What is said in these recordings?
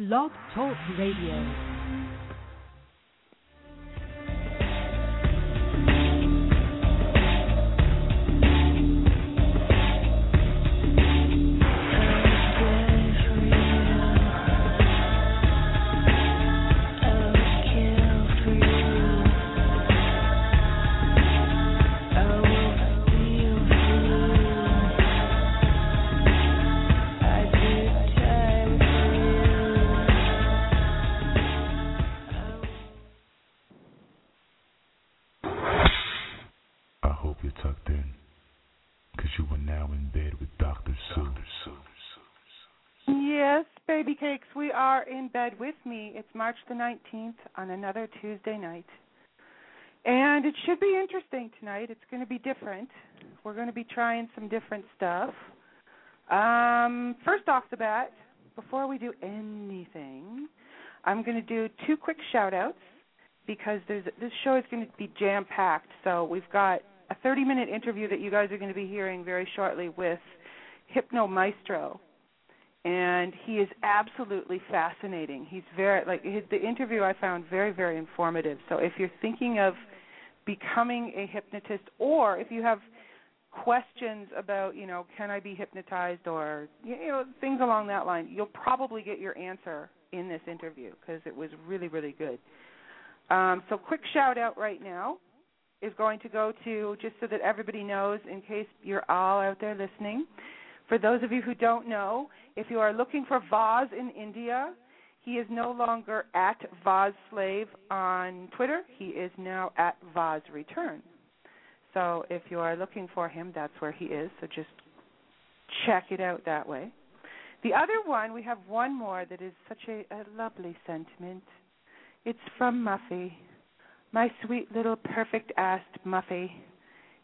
Blog Talk Radio. Bed with me. It's March the 19th on another Tuesday night. And it should be interesting tonight. It's going to be different. We're going to be trying some different stuff. Um, first off the bat, before we do anything, I'm going to do two quick shout outs because there's this show is going to be jam packed. So we've got a 30 minute interview that you guys are going to be hearing very shortly with Hypno Maestro and he is absolutely fascinating. He's very like his, the interview I found very very informative. So if you're thinking of becoming a hypnotist or if you have questions about, you know, can I be hypnotized or you know things along that line, you'll probably get your answer in this interview because it was really really good. Um, so quick shout out right now is going to go to just so that everybody knows in case you're all out there listening. For those of you who don't know, if you are looking for Vaz in India, he is no longer at Vaz Slave on Twitter. He is now at Vaz Return. So if you are looking for him, that's where he is. So just check it out that way. The other one, we have one more that is such a, a lovely sentiment. It's from Muffy. My sweet little perfect assed Muffy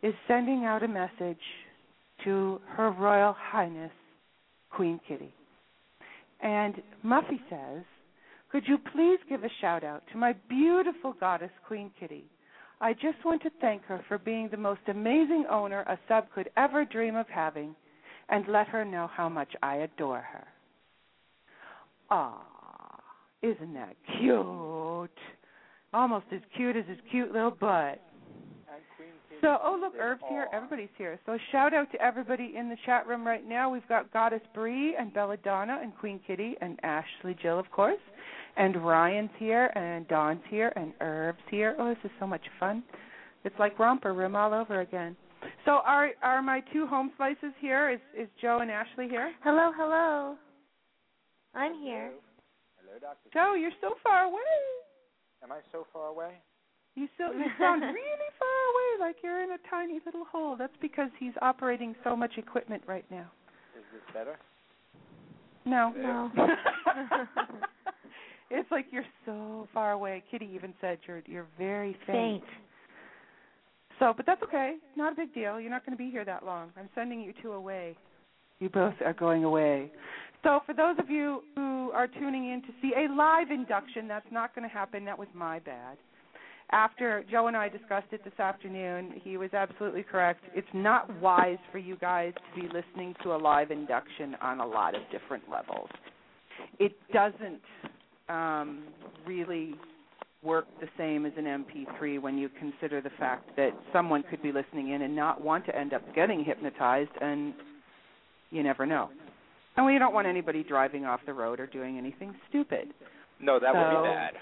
is sending out a message to Her Royal Highness Queen Kitty. And Muffy says, Could you please give a shout out to my beautiful goddess, Queen Kitty? I just want to thank her for being the most amazing owner a sub could ever dream of having and let her know how much I adore her. Ah, isn't that cute? Almost as cute as his cute little butt. So, oh look, Herb's here. Everybody's here. So, shout out to everybody in the chat room right now. We've got Goddess Bree and Belladonna and Queen Kitty and Ashley Jill, of course, and Ryan's here and Don's here and Herb's here. Oh, this is so much fun. It's like romper room all over again. So, are are my two home slices here? Is is Joe and Ashley here? Hello, hello. I'm here. Hello, Doctor. Joe, you're so far away. Am I so far away? You still you sound really far away, like you're in a tiny little hole. That's because he's operating so much equipment right now. Is this better? No. No. it's like you're so far away. Kitty even said you're you're very Faint. faint. So, but that's okay. Not a big deal. You're not going to be here that long. I'm sending you two away. You both are going away. So, for those of you who are tuning in to see a live induction, that's not going to happen. That was my bad after Joe and I discussed it this afternoon, he was absolutely correct. It's not wise for you guys to be listening to a live induction on a lot of different levels. It doesn't um, really work the same as an MP3 when you consider the fact that someone could be listening in and not want to end up getting hypnotized, and you never know. And we don't want anybody driving off the road or doing anything stupid. No, that So- would be bad.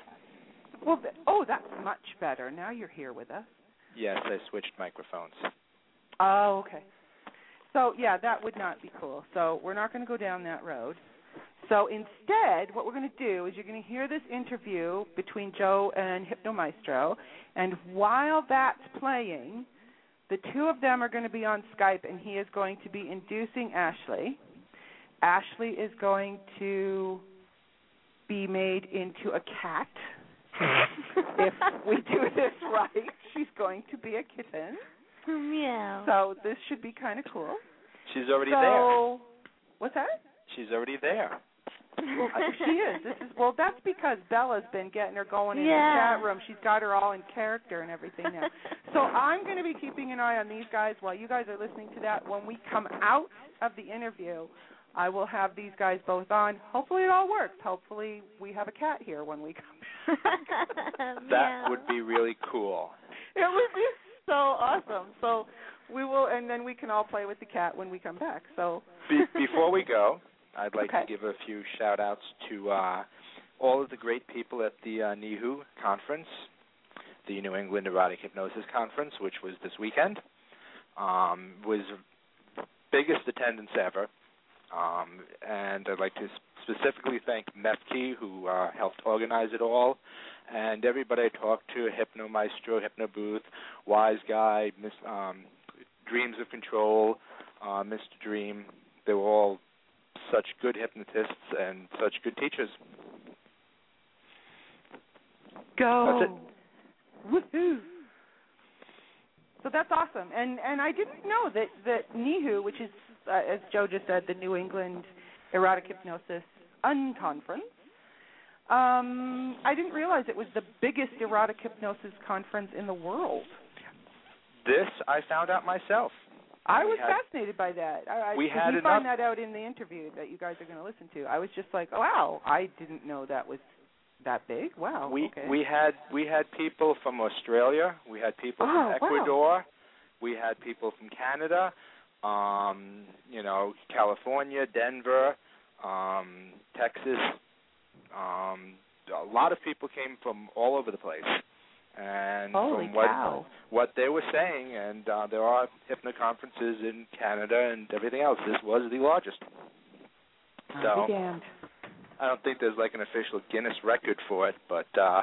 Well, th- oh, that's much better. Now you're here with us. Yes, I switched microphones. Oh, okay. So yeah, that would not be cool. So we're not going to go down that road. So instead, what we're going to do is you're going to hear this interview between Joe and Hypnomaestro, and while that's playing, the two of them are going to be on Skype, and he is going to be inducing Ashley. Ashley is going to be made into a cat. If we do this right, she's going to be a kitten. Meow. So this should be kind of cool. She's already so, there. What's that? She's already there. Well, uh, she is. This is well. That's because Bella's been getting her going in Yeah. the chat room. She's got her all in character and everything now. so I'm going to be keeping an eye on these guys while you guys are listening to that. When we come out of the interview, I will have these guys both on. Hopefully it all works. Hopefully we have a cat here when we come. That would be really cool. it would be so awesome. So we will, and then we can all play with the cat when we come back. So Be- before we go, I'd like Okay. to give a few shout outs to uh, all of the great people at the uh, NEEHU conference, the New England Erotic Hypnosis Conference, which was this weekend. Um, was biggest attendance ever. Um, and I'd like to specifically thank Mefki, who uh, helped organize it all, and everybody I talked to, Hypno Maestro, Hypno Booth, Wise Guy, Miss, um, Dreams of Control, uh, Mr. Dream. They were all such good hypnotists and such good teachers. go. That's Woohoo! So that's awesome, and and I didn't know that that NEEHU, which is uh, as Joe just said, the New England Erotic Hypnosis Unconference. Um, I didn't realize it was the biggest erotic hypnosis conference in the world. This I found out myself. I was had- fascinated by that. I, we had we enough- find that out in the interview that you guys are going to listen to. I was just like, oh, wow, I didn't know that was that big. Wow. we okay. we had we had people from Australia, we had people Oh, from wow. Ecuador, we had people from Canada, um, you know, California, Denver, um, Texas. Um, a lot of people came from all over the place. And Holy from what cow. what they were saying, and uh, there are hypno conferences in Canada and everything else. This was the largest. So. I don't think there's like an official Guinness record for it, but uh,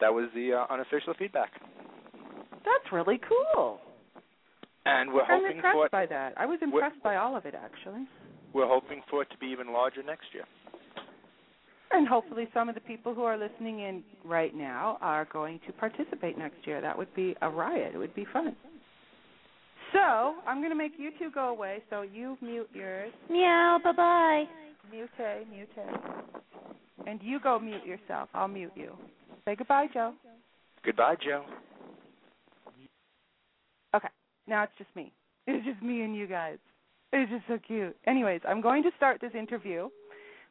that was the uh, unofficial feedback. That's really cool. And we're I'm hoping impressed for by that. I was impressed by all of it, actually. We're hoping for it to be even larger next year. And hopefully, some of the people who are listening in right now are going to participate next year. That would be a riot. It would be fun. So, I'm going to make you two go away. So, you mute yours. Meow. Bye bye. Mute, mute. And you go mute yourself. I'll mute you. Say goodbye, Joe. Goodbye, Joe. Okay. Now it's just me. It's just me and you guys. It's just so cute. Anyways, I'm going to start this interview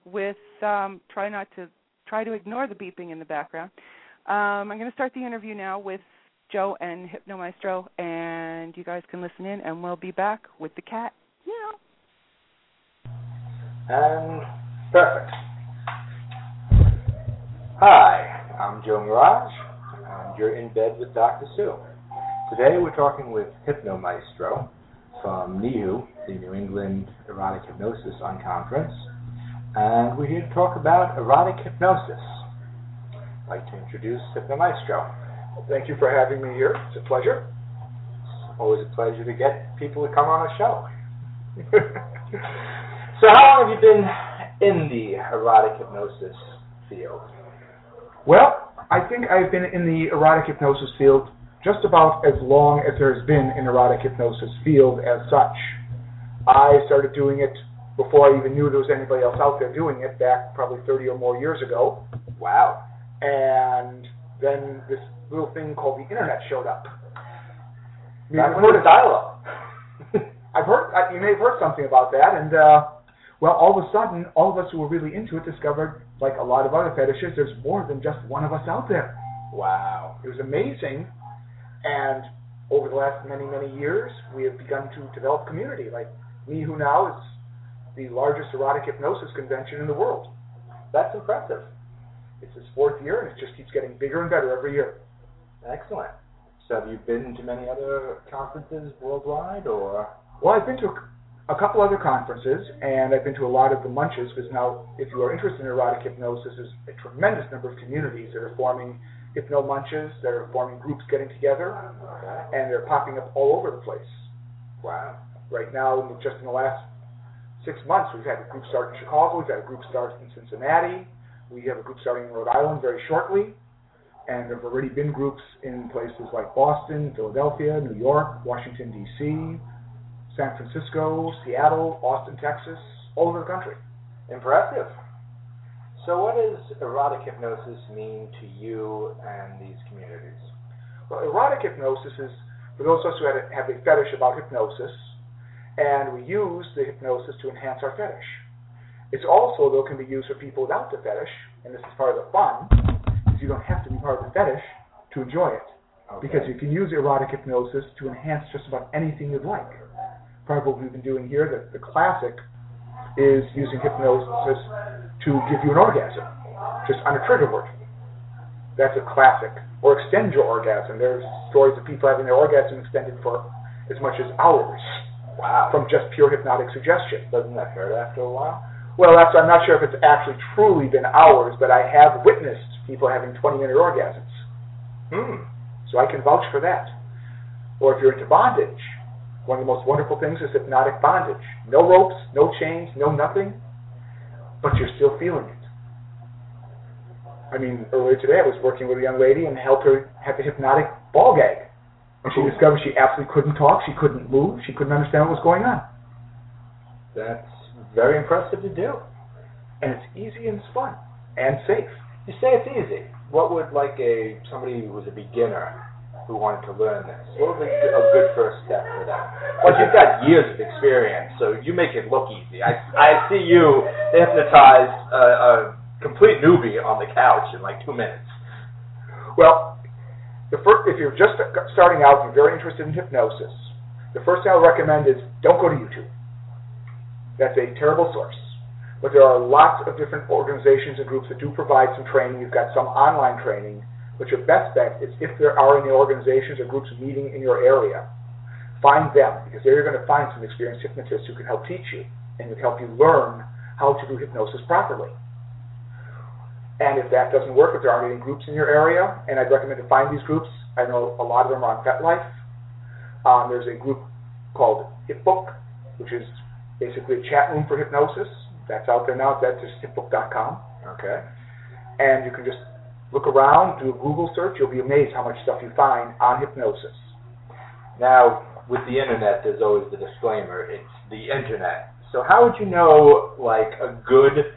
with um try not to try to ignore the beeping in the background. Um I'm going to start the interview now with Joe and Hypno Maestro and you guys can listen in and we'll be back with the cat. Yeah. And perfect. Hi, I'm Joe Mirage, and you're in bed with Dr. Sue. Today we're talking with Hypno Maestro from NEEHU, the New England Erotic Hypnosis Unconference, and we're here to talk about erotic hypnosis. I'd like to introduce Hypno Maestro. Thank you for having me here. It's a pleasure. It's always a pleasure to get people to come on a show. so, how long have you been in the erotic hypnosis field? well, I think I've been in the erotic hypnosis field just about as long as there's been an erotic hypnosis field as such. I started doing it before I even knew there was anybody else out there doing it, back probably 30 or more years ago. Wow. And then this little thing called the internet showed up. You Back may have when it heard was dial-up. I've heard I, you may have heard something about that, and uh, well, all of a sudden, all of us who were really into it discovered, like a lot of other fetishes, there's more than just one of us out there. wow. It was amazing, and over the last many many years, we have begun to develop community. Like NEEHU now is the largest erotic hypnosis convention in the world. That's impressive. It's its fourth year, and it just keeps getting bigger and better every year. Excellent. So, have you been to many other conferences worldwide, or? Well, I've been to a couple other conferences, and I've been to a lot of the munches. Because now, if you are interested in erotic hypnosis, there's a tremendous number of communities that are forming hypno munches, that are forming groups getting together, Okay. and they're popping up all over the place. Wow. Right now, just in the last six months, we've had a group start in Chicago, we've had a group start in Cincinnati, we have a group starting in Rhode Island very shortly, and there have already been groups in places like Boston, Philadelphia, New York, Washington, D.C., San Francisco, Seattle, Austin, Texas, all over the country. Impressive. So, what does erotic hypnosis mean to you and these communities? Well, erotic hypnosis is for those of us who have a fetish about hypnosis, and we use the hypnosis to enhance our fetish. It's also, though, can be used for people without the fetish, and this is part of the fun, is you don't have to be part of the fetish to enjoy it. Okay. Because you can use erotic hypnosis to enhance just about anything you'd like. Part of what we've been doing here, the, the classic, is using hypnosis to give you an orgasm, just on a trigger word. That's a classic. Or extend your orgasm. There's stories of people having their orgasm extended for as much as hours wow. from just pure hypnotic suggestion. Doesn't that hurt after a while? Well, that's I'm not sure if it's actually truly been hours, but I have witnessed people having 20 minute orgasms. Hmm. So I can vouch for that. Or if you're into bondage, one of the most wonderful things is hypnotic bondage. No ropes, no chains, no nothing, but you're still feeling it. I mean, earlier today I was working with a young lady and helped her have a hypnotic ball gag. And she discovered she absolutely couldn't talk, she couldn't move, she couldn't understand what was going on. That's very impressive to do. And it's easy and it's fun and safe. You say it's easy. What would like a somebody who was a beginner who wanted to learn this? What would be a good first step for them? Well, you've got years of experience, so you make it look easy. I, I see you hypnotize a, a complete newbie on the couch in like two minutes. Well, the first, if you're just starting out, you're very interested in hypnosis, the first thing I'll recommend is don't go to YouTube. That's a terrible source. But there are lots of different organizations and groups that do provide some training. You've got some online training. But your best bet is if there are any organizations or groups meeting in your area, find them because there you're going to find some experienced hypnotists who can help teach you and who can help you learn how to do hypnosis properly. And if that doesn't work, if there aren't any groups in your area, and I'd recommend to find these groups, I know a lot of them are on FetLife. Um, there's a group called HipBook, which is basically a chat room for hypnosis. That's out there now. That's just hipbook.com. Okay. And you can just look around, do a Google search. You'll be amazed how much stuff you find on hypnosis. Now, with the internet, there's always the disclaimer. It's the internet. So how would you know, like, a good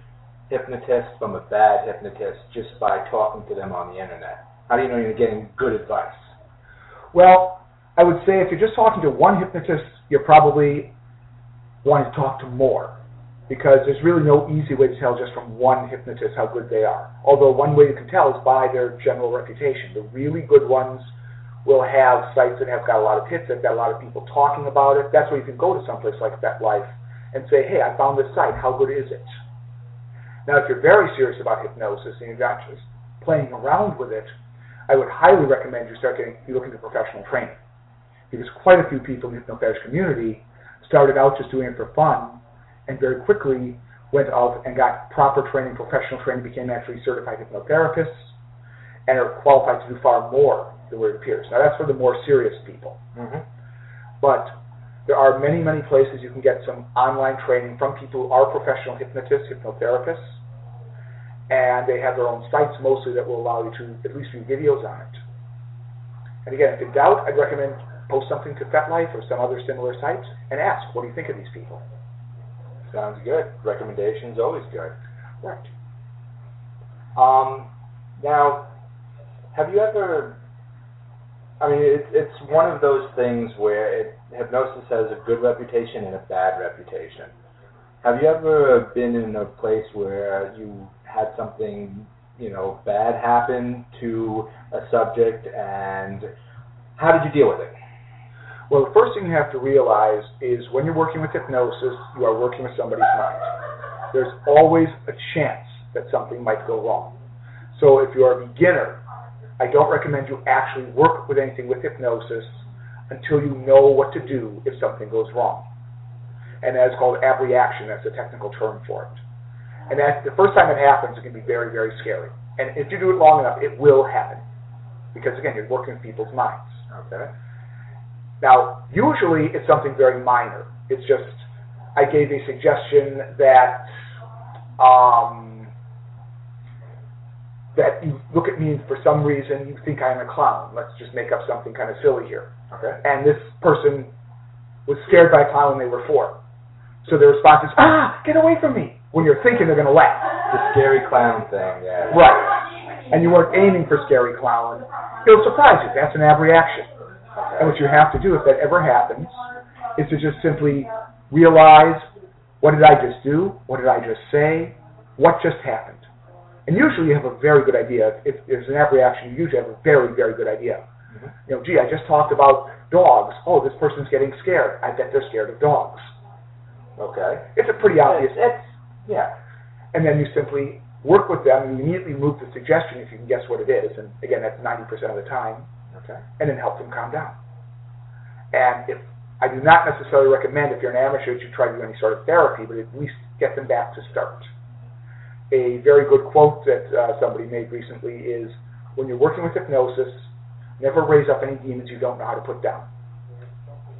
hypnotist from a bad hypnotist just by talking to them on the internet? How do you know you're getting good advice? Well, I would say if you're just talking to one hypnotist, you're probably wanting to talk to more. Because there's really no easy way to tell just from one hypnotist how good they are. Although one way you can tell is by their general reputation. The really good ones will have sites that have got a lot of hits, they've got a lot of people talking about it. That's where you can go to someplace like FetLife and say, hey, I found this site, how good is it? Now, if you're very serious about hypnosis and you're not just playing around with it, I would highly recommend you start getting you look into professional training. Because quite a few people in the hypnofetish community started out just doing it for fun and very quickly went out and got proper training, professional training, became actually certified hypnotherapists, and are qualified to do far more than what it appears. Now that's for the more serious people. Mm-hmm. But there are many, many places you can get some online training from people who are professional hypnotists, hypnotherapists, and they have their own sites mostly that will allow you to at least view videos on it. And again, if in doubt, I'd recommend post something to FetLife or some other similar site and ask, what do you think of these people? Sounds good. Recommendations always good. Right. Um, now, have you ever? I mean, it's it's one of those things where it, hypnosis has a good reputation and a bad reputation. Have you ever been in a place where you had something, you know, bad happen to a subject, and how did you deal with it? Well, the first thing you have to realize is when you're working with hypnosis, you are working with somebody's mind. There's always a chance that something might go wrong. So if you're a beginner, I don't recommend you actually work with anything with hypnosis until you know what to do if something goes wrong. And that's called abreaction. That's a technical term for it. And that the first time it happens, it can be very, very scary. And if you do it long enough, it will happen. Because again, you're working with people's minds. Okay. Now, usually it's something very minor. It's just I gave a suggestion that um, that you look at me and for some reason you think I'm a clown. Let's just make up something kind of silly here. Okay. And this person was scared by a clown when they were four. So their response is, ah, get away from me, when you're thinking they're going to laugh. The scary clown thing. Yeah. Right. And you weren't aiming for scary clown. It'll surprise you. That's an abreaction. And what you have to do, if that ever happens, is to just simply realize what did I just do? What did I just say? What just happened? And usually you have a very good idea. If there's an abreaction, you usually have a very, very good idea. Mm-hmm. You know, gee, I just talked about dogs. Oh, this person's getting scared. I bet they're scared of dogs. Okay. It's a pretty obvious. It's, it's yeah. And then you simply work with them and immediately move the suggestion if you can guess what it is. And again, that's 90% of the time. Okay. And then help them calm down. And if I do not necessarily recommend if you're an amateur that you try to do any sort of therapy, but at least get them back to start. A very good quote that uh, somebody made recently is, when you're working with hypnosis, never raise up any demons you don't know how to put down.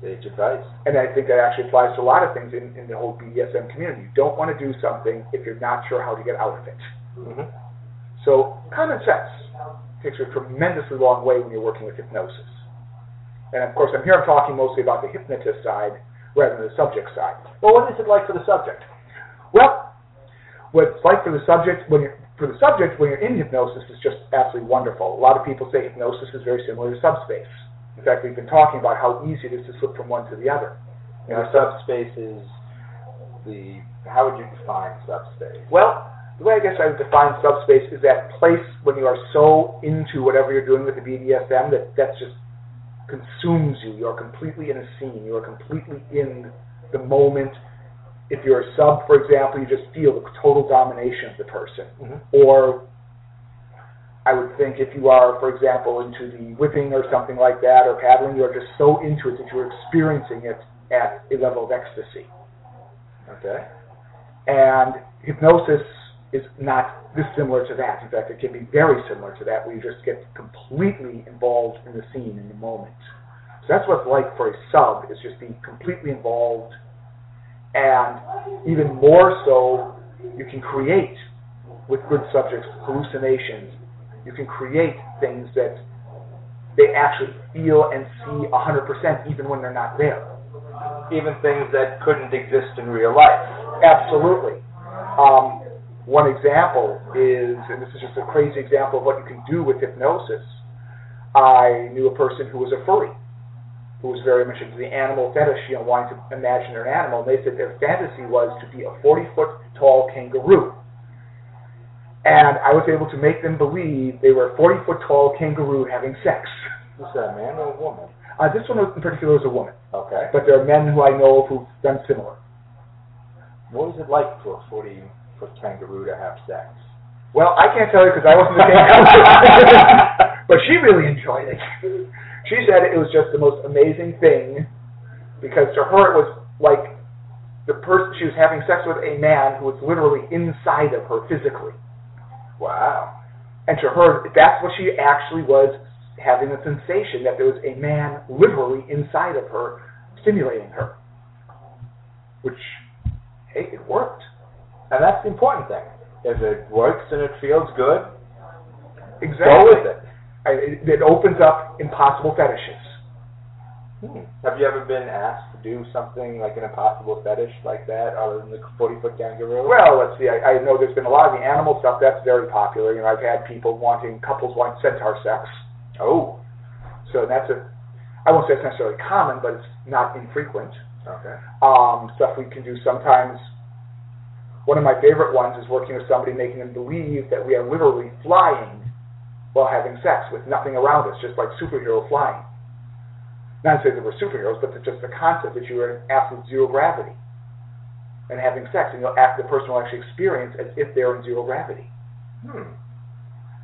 Sage advice. And I think that actually applies to a lot of things in, in the whole BDSM community. You don't want to do something if you're not sure how to get out of it. Mm-hmm. So common sense takes you a tremendously long way when you're working with hypnosis. And of course, I'm here I'm talking mostly about the hypnotist side rather than the subject side. Well, what is it like for the subject? Well, what it's like for the subject when you're for the subject when you're in hypnosis is just absolutely wonderful. A lot of people say hypnosis is very similar to subspace. In fact, we've been talking about how easy it is to slip from one to the other. Now, subspace is the how would you define subspace? Well, the way I guess I would define subspace is that place when you are so into whatever you're doing with the BDSM that that just consumes you. You are completely in a scene. You are completely in the moment. If you're a sub, for example, you just feel the total domination of the person. Mm-hmm. Or I would think if you are, for example, into the whipping or something like that, or paddling, you are just so into it that you're experiencing it at a level of ecstasy. Okay. And hypnosis is not dissimilar to that. In fact, it can be very similar to that, where you just get completely involved in the scene in the moment. So that's what it's like for a sub, is just being completely involved, and even more so, you can create with good subjects hallucinations. You can create things that they actually feel and see 100% even when they're not there. Even things that couldn't exist in real life. Absolutely. Um, one example is, and this is just a crazy example of what you can do with hypnosis. I knew a person who was a furry, who was very much into the animal fetish, you know, wanting to imagine an animal. And they said their fantasy was to be a 40 foot tall kangaroo. And I was able to make them believe they were a 40 foot tall kangaroo having sex. Was that a man or a woman? Uh, this one in particular was a woman. Okay. But there are men who I know of who've done similar. What was it like for a 40 for kangaroo to have sex? Well, I can't tell you because I wasn't the kangaroo. but she really enjoyed it. She said it was just the most amazing thing because to her it was like the person she was having sex with a man who was literally inside of her physically. Wow. And to her, that's what she actually was having the sensation that there was a man literally inside of her stimulating her. Which, hey, it worked. And that's the important thing. If it works and it feels good, exactly. go with it. I, it, it opens up impossible fetishes. Hmm. Have you ever been asked to do something like an impossible fetish like that, other than the 40 foot kangaroo? Well, let's see. I, I know there's been a lot of the animal stuff that's very popular. You know, I've had people wanting couples want centaur sex. Oh. So that's a. I won't say it's necessarily common, but it's not infrequent. Okay. Um, stuff we can do sometimes one of my favorite ones is working with somebody, making them believe that we are literally flying while having sex with nothing around us, just like superhero flying. Not to say that we're superheroes, but just the concept that you are in absolute zero gravity and having sex, and you'll act, the person will actually experience as if they're in zero gravity. Hmm.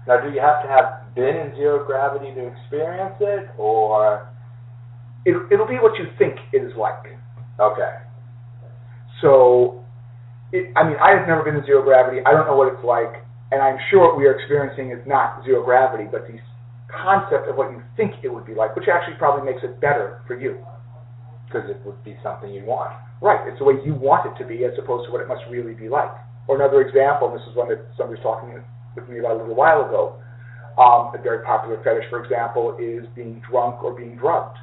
Now, do you have to have been in zero gravity to experience it, or it, it'll be what you think it is like? Okay. So it, I mean, I have never been in zero gravity. I don't know what it's like, and I'm sure what we are experiencing is not zero gravity, but the concept of what you think it would be like, which actually probably makes it better for you. Because it would be something you want. Right. It's the way you want it to be as opposed to what it must really be like. Or another example, and this is one that somebody was talking with me about a little while ago. Um, a very popular fetish, for example, is being drunk or being drugged.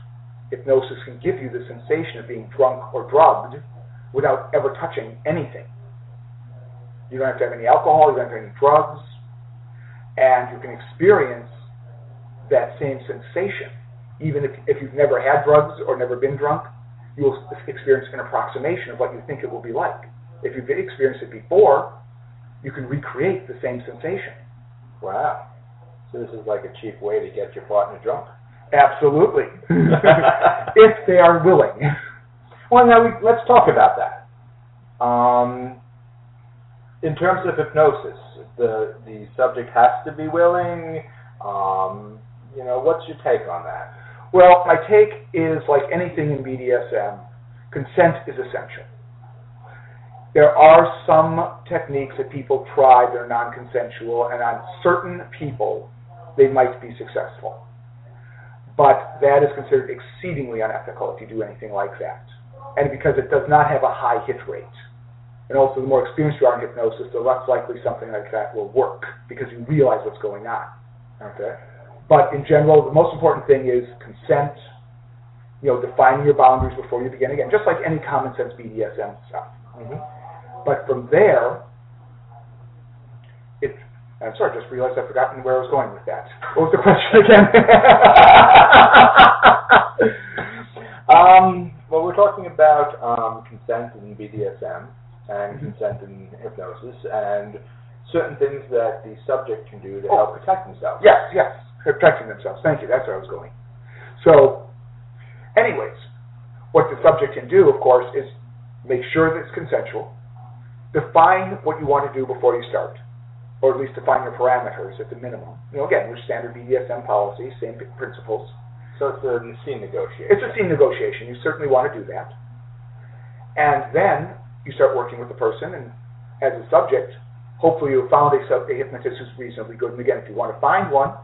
Hypnosis can give you the sensation of being drunk or drugged without ever touching anything. You don't have to have any alcohol, you don't have to have any drugs, and you can experience that same sensation. Even if, if you've never had drugs or never been drunk, you will experience an approximation of what you think it will be like. If you've experienced it before, you can recreate the same sensation. Wow. So this is like a cheap way to get your partner drunk. Absolutely. if they are willing. Well, now we, let's talk about that. Um, in terms of hypnosis, the the subject has to be willing. Um, you know, what's your take on that? Well, my take is like anything in BDSM, consent is essential. There are some techniques that people try that are non-consensual, and on certain people, they might be successful. But that is considered exceedingly unethical if you do anything like that. And because it does not have a high hit rate. And also, the more experienced you are in hypnosis, the less likely something like that will work because you realize what's going on. Okay? But in general, the most important thing is consent, you know, defining your boundaries before you begin again, just like any common sense BDSM stuff. Mm-hmm. But from there, it's, I'm sorry, I just realized I've forgotten where I was going with that. What was the question again? um, well, we're talking about um, consent in BDSM and consent and hypnosis and certain things that the subject can do to oh. help protect themselves. Yes, yes protecting themselves. Thank you. That's where I was going. So, anyways, what the subject can do, of course, is make sure that it's consensual. Define what you want to do before you start, or at least define your parameters at the minimum. You know, again, your standard BDSM policy, same principles. So it's a scene negotiation. It's a scene negotiation. You certainly want to do that. And then you start working with the person, and as a subject, hopefully you've found a, a hypnotist who's reasonably good. And again, if you want to find one,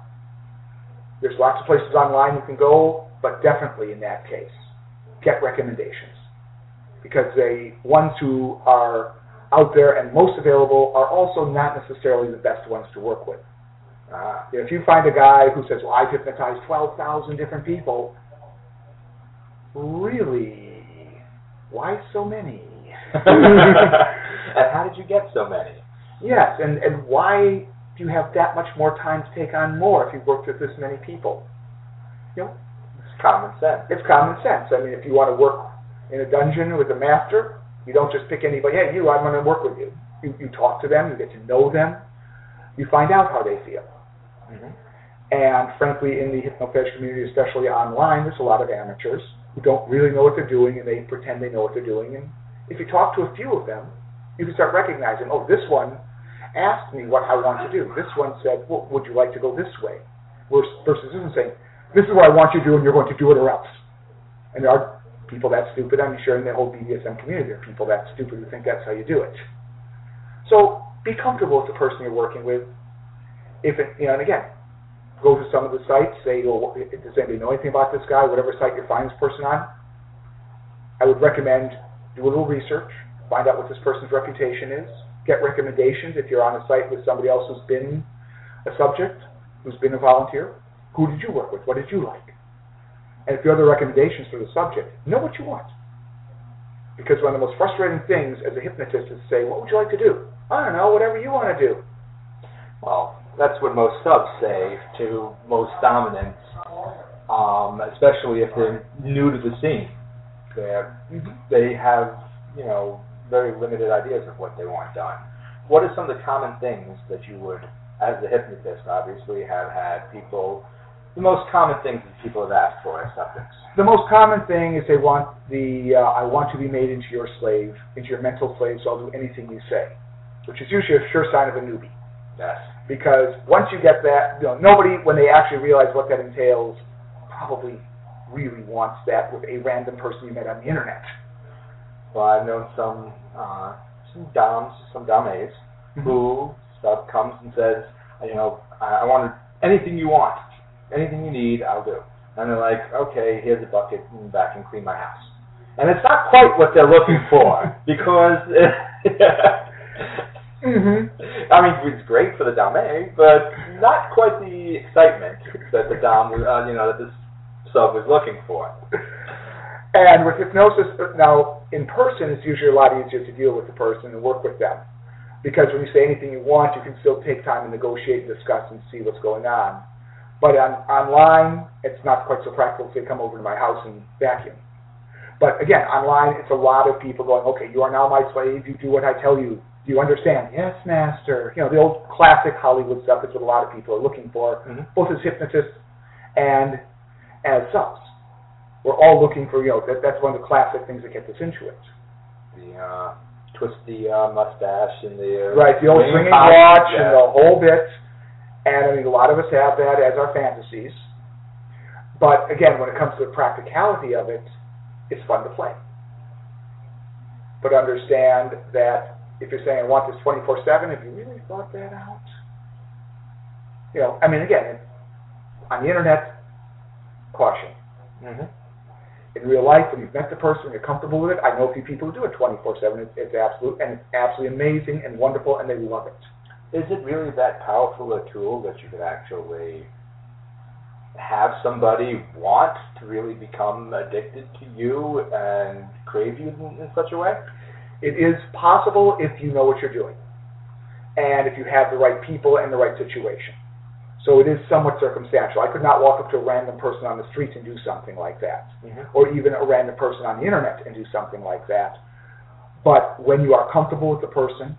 there's lots of places online you can go, but definitely in that case, get recommendations. Because the ones who are out there and most available are also not necessarily the best ones to work with. Uh, if you find a guy who says, well, I've hypnotized 12,000 different people, really, why so many? and how did you get so many? Yes, and, and why do you have that much more time to take on more if you've worked with this many people. You know, it's common sense. It's common sense. I mean, if you want to work in a dungeon with a master, you don't just pick anybody. Hey, you, I'm going to work with you. You, you talk to them. You get to know them. You find out how they feel. Mm-hmm. And frankly, in the hypnofetish community, especially online, there's a lot of amateurs who don't really know what they're doing, and they pretend they know what they're doing. And if you talk to a few of them, you can start recognizing, oh, this one asked me what I want to do. This one said, well, would you like to go this way? Versus this one saying, this is what I want you to do and you're going to do it or else. And there are people that stupid, I'm sure in the whole BDSM community, there are people that stupid who think that's how you do it. So be comfortable with the person you're working with. If it, you know, and again, go to some of the sites, say, well, does anybody know anything about this guy? Whatever site you find this person on, I would recommend do a little research, find out what this person's reputation is, get recommendations if you're on a site with somebody else who's been a subject, who's been a volunteer. Who did you work with? What did you like? And if you have the recommendations for the subject, know what you want. Because one of the most frustrating things as a hypnotist is to say, what would you like to do? I don't know, whatever you want to do. Well, that's what most subs say to most dominants, um, especially if they're new to the scene. They're, mm-hmm. They have, you know, very limited ideas of what they want done. What are some of the common things that you would, as a hypnotist, obviously, have had people, the most common things that people have asked for as subjects? The most common thing is they want the, uh, I want to be made into your slave, into your mental slave, so I'll do anything you say, which is usually a sure sign of a newbie. Yes. Because once you get that, you know, nobody, when they actually realize what that entails, probably really wants that with a random person you met on the internet. Well, I've known some uh, some doms, some dames, mm-hmm. who stuff comes and says, you know, I, I want anything you want, anything you need, I'll do. And they're like, okay, here's a bucket, and back and clean my house. And it's not quite what they're looking for because. mm-hmm. I mean, it's great for the dame, but not quite the excitement that the dom, uh, you know, that this sub was looking for. And with hypnosis, now in person, it's usually a lot easier to deal with the person and work with them. Because when you say anything you want, you can still take time and negotiate and discuss and see what's going on. But on online, it's not quite so practical to come over to my house and vacuum. But again, online, it's a lot of people going, okay, you are now my slave. You do what I tell you. Do you understand? Yes, master. You know, the old classic Hollywood stuff is what a lot of people are looking for, Mhm. both as hypnotists and as subs. We're all looking for, you know, that, that's one of the classic things that gets us into it. The uh, twist the uh, mustache and the uh, Right, the old swinging watch yeah. and the whole bit. And I mean, a lot of us have that as our fantasies. But again, when it comes to the practicality of it, it's fun to play. But understand that if you're saying I want this 24/7, have you really thought that out? You know, I mean, again, on the internet, caution. Mhm. In real life, when you've met the person, you're comfortable with it. I know a few people who do it 24/7. It's, it's absolute and it's absolutely amazing and wonderful, and they love it. Is it really that powerful a tool that you could actually have somebody want to really become addicted to you and crave you in, in such a way? It is possible if you know what you're doing, and if you have the right people and the right situation. So it is somewhat circumstantial. I could not walk up to a random person on the street and do something like that, Mhm. or even a random person on the internet and do something like that. But when you are comfortable with the person,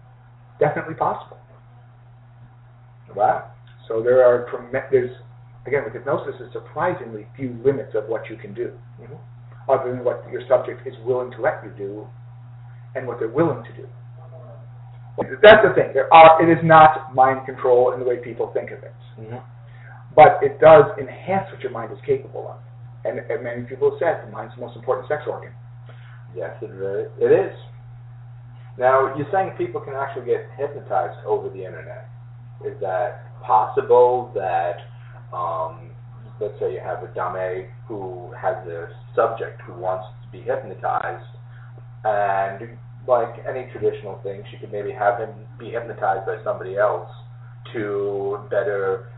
definitely possible. Wow. So there are there's again with hypnosis, there's surprisingly few limits of what you can do, Mhm. other than what your subject is willing to let you do, and what they're willing to do. That's the thing. There are it is not mind control in the way people think of it, Mhm. but it does enhance what your mind is capable of. And, and many people have said the mind's the most important sex organ. Yes, it really it is. Now you're saying people can actually get hypnotized over the internet. Is that possible? That um, let's say you have a dame who has a subject who wants to be hypnotized, and like any traditional thing, she could maybe have him be hypnotized by somebody else to better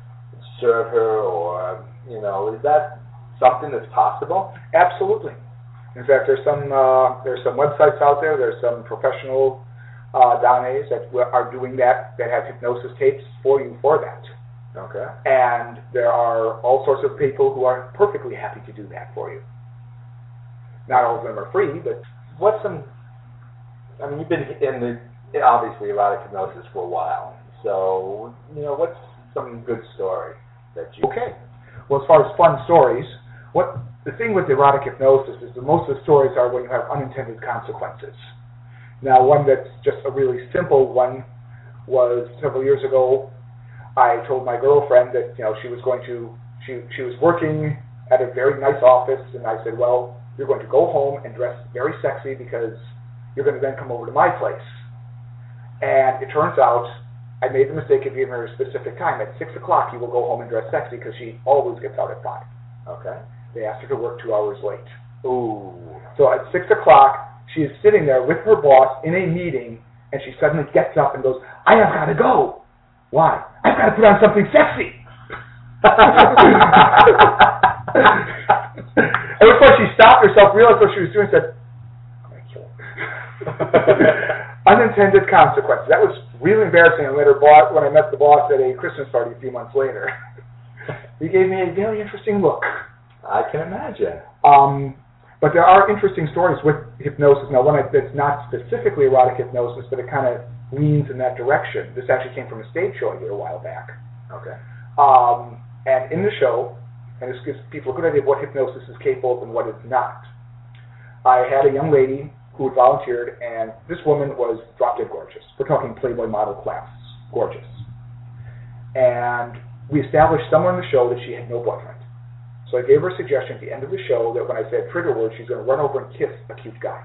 serve her, or you know, is that something that's possible? Absolutely. In fact, there's some uh, there's some websites out there. There's some professional uh, dames that are doing that that have hypnosis tapes for you for that. Okay. And there are all sorts of people who are perfectly happy to do that for you. Not all of them are free, but what's some? I mean, you've been in the obviously erotic hypnosis for a while, so you know what's some good story that you? okay. Well, as far as fun stories, what the thing with erotic hypnosis is that most of the stories are when you have unintended consequences. Now, one that's just a really simple one was several years ago. I told my girlfriend that you know she was going to she she was working at a very nice office, and I said, well, you're going to go home and dress very sexy because you're going to then come over to my place. And it turns out I made the mistake of giving her a specific time. At six o'clock, you will go home and dress sexy because she always gets out at five. Okay. They asked her to work two hours late. Ooh. So at six o'clock, she is sitting there with her boss in a meeting, and she suddenly gets up and goes, "I have got to go. Why? I've got to put on something sexy." At which point she stopped herself, realized what she was doing, and said, "I'm going to kill him." Unintended consequences. That was really embarrassing. I met her when I met the boss at a Christmas party a few months later. he gave me a very interesting look. I can imagine. Um, but there are interesting stories with hypnosis. Now, one that's not specifically erotic hypnosis, but it kind of leans in that direction. This actually came from a stage show I did a while back. Okay. Um, and in the show, and this gives people a good idea of what hypnosis is capable of and what it's not. I had a young lady who had volunteered, and this woman was drop dead gorgeous. We're talking Playboy model class, gorgeous. And we established somewhere in the show that she had no boyfriend. So I gave her a suggestion at the end of the show that when I said trigger word, she's going to run over and kiss a cute guy.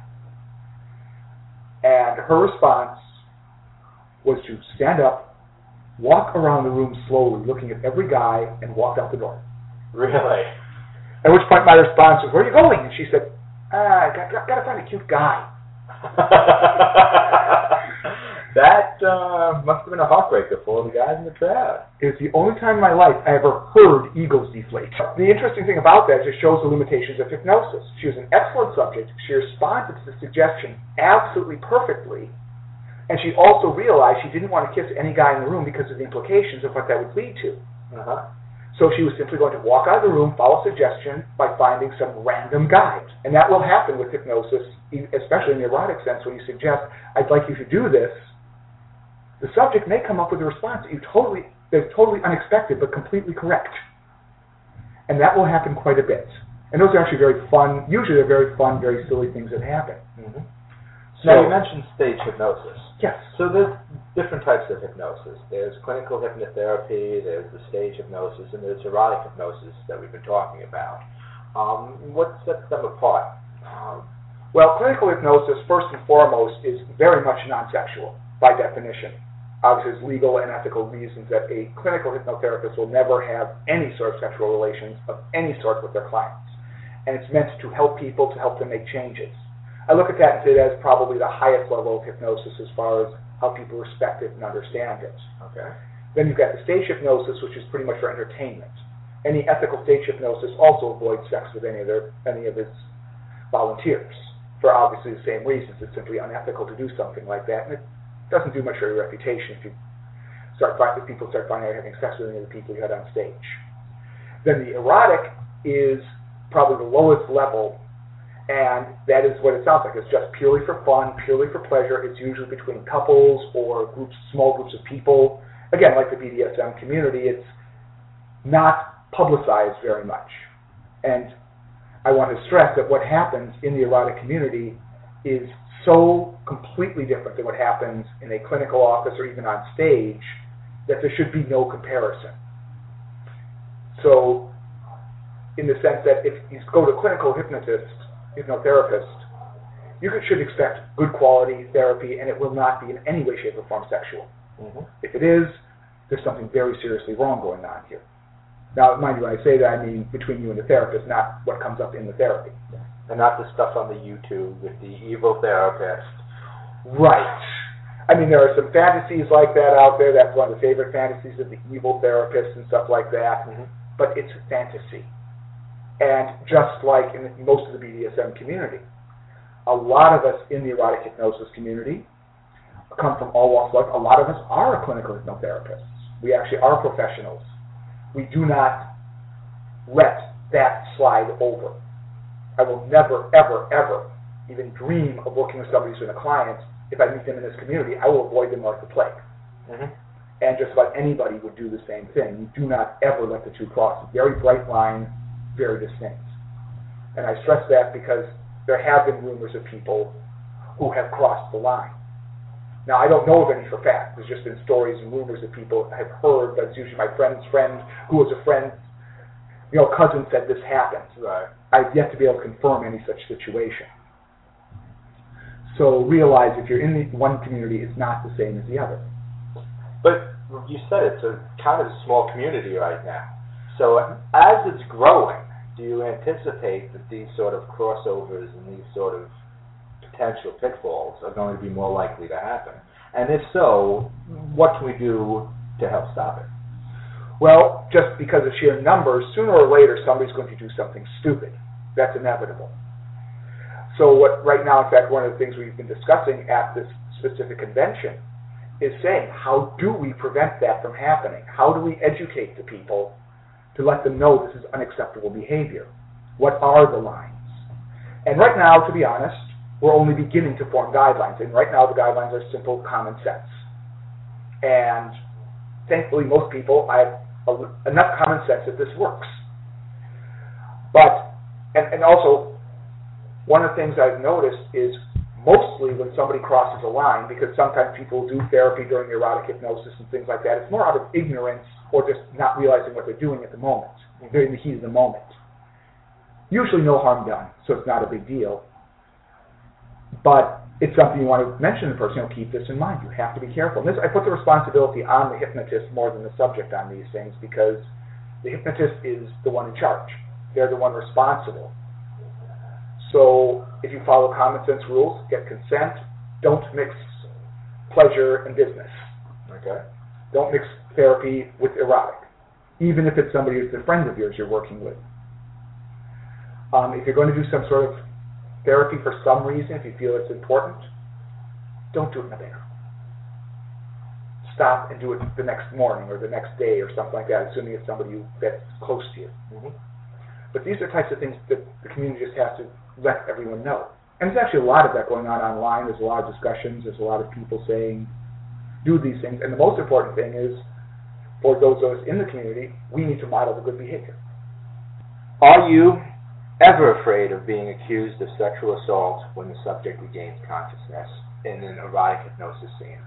And her response was to stand up, walk around the room slowly, looking at every guy, and walk out the door. Really? At which point my response was, "Where are you going?" And she said, "Ah, got, got, got to find a cute guy." that uh, must have been a heartbreaker for the guys in the crowd. was the only time in my life I ever heard egos deflate. The interesting thing about that is it shows the limitations of hypnosis. She was an excellent subject. She responded to the suggestion absolutely perfectly. And she also realized she didn't want to kiss any guy in the room because of the implications of what that would lead to. Uh-huh. So she was simply going to walk out of the room, follow a suggestion by finding some random guide. And that will happen with hypnosis, especially in the erotic sense, when you suggest, I'd like you to do this. The subject may come up with a response that you totally that's totally unexpected but completely correct. And that will happen quite a bit. And those are actually very fun, usually they're very fun, very silly things that happen. Mm-hmm. So, now you mentioned stage hypnosis. Yes. So there's different types of hypnosis. There's clinical hypnotherapy, there's the stage hypnosis, and there's erotic hypnosis that we've been talking about. Um, what sets them apart? Um, well, clinical hypnosis, first and foremost, is very much non-sexual by definition. Obviously, there's legal and ethical reasons that a clinical hypnotherapist will never have any sort of sexual relations of any sort with their clients. And it's meant to help people, to help them make changes. I look at that and say that's probably the highest level of hypnosis as far as how people respect it and understand it. Okay. Then you've got the stage hypnosis, which is pretty much for entertainment. Any ethical stage hypnosis also avoids sex with any of their any of its volunteers for obviously the same reasons. It's simply unethical to do something like that, and it doesn't do much for your reputation if you start if people start finding out you're having sex with any of the people you had on stage. Then the erotic is probably the lowest level and that is what it sounds like. It's just purely for fun, purely for pleasure. It's usually between couples or groups, small groups of people. Again, like the BDSM community, it's not publicized very much. And I want to stress that what happens in the erotic community is so completely different than what happens in a clinical office or even on stage that there should be no comparison. So, in the sense that if you go to clinical hypnotists hypnotherapist, you should expect good quality therapy, and it will not be in any way, shape, or form sexual. Mm-hmm. If it is, there's something very seriously wrong going on here. Now, mind you, when I say that, I mean between you and the therapist, not what comes up in the therapy. And not the stuff on the YouTube with the evil therapist. Right. I mean, there are some fantasies like that out there. That's one of the favorite fantasies of the evil therapist and stuff like that. Mm-hmm. But it's a fantasy. And just like in most of the BDSM community, a lot of us in the erotic hypnosis community come from all walks of life. A lot of us are clinical hypnotherapists. We actually are professionals. We do not let that slide over. I will never, ever, ever even dream of working with somebody who's been a client. If I meet them in this community, I will avoid them like the plague. Mm-hmm. And just about anybody would do the same thing. You do not ever let the two cross. Very bright line very distinct. And I stress that because there have been rumors of people who have crossed the line. Now, I don't know of any for fact. There's just been stories and rumors that people have heard, That's usually my friend's friend who was a friend, you know, cousin said this happened. Right. I've yet to be able to confirm any such situation. So realize if you're in the one community, it's not the same as the other. But you said it's a kind of a small community right now. So as it's growing, do you anticipate that these sort of crossovers and these sort of potential pitfalls are going to be more likely to happen? And if so, what can we do to help stop it? Well, just because of sheer numbers, sooner or later somebody's going to do something stupid. That's inevitable. So what right now, in fact, one of the things we've been discussing at this specific convention is saying, how do we prevent that from happening? How do we educate the people to let them know this is unacceptable behavior. What are the lines? And right now, to be honest, we're only beginning to form guidelines. And right now, the guidelines are simple common sense. And thankfully, most people I have enough common sense that this works. But, and, and also, one of the things I've noticed is mostly when somebody crosses a line, because sometimes people do therapy during erotic hypnosis and things like that, it's more out of ignorance or just not realizing what they're doing at the moment. They're in the heat of the moment. Usually no harm done, so it's not a big deal. But it's something you want to mention to the person, you know, keep this in mind. You have to be careful. And this, I put the responsibility on the hypnotist more than the subject on these things because the hypnotist is the one in charge. They're the one responsible. So if you follow common sense rules, get consent, don't mix pleasure and business. Okay. Don't mix therapy with erotic, even if it's somebody who's a friend of yours you're working with. Um, if you're going to do some sort of therapy for some reason, if you feel it's important, don't do it in a bedroom. stop and do it the next morning or the next day or something like that, assuming it's somebody who, that's close to you. Mm-hmm. But these are types of things that the community just has to let everyone know. And there's actually a lot of that going on online. There's a lot of discussions. There's a lot of people saying, do these things. And the most important thing is, for those of us in the community, we need to model the good behavior. Are you ever afraid of being accused of sexual assault when the subject regains consciousness in an erotic hypnosis scene?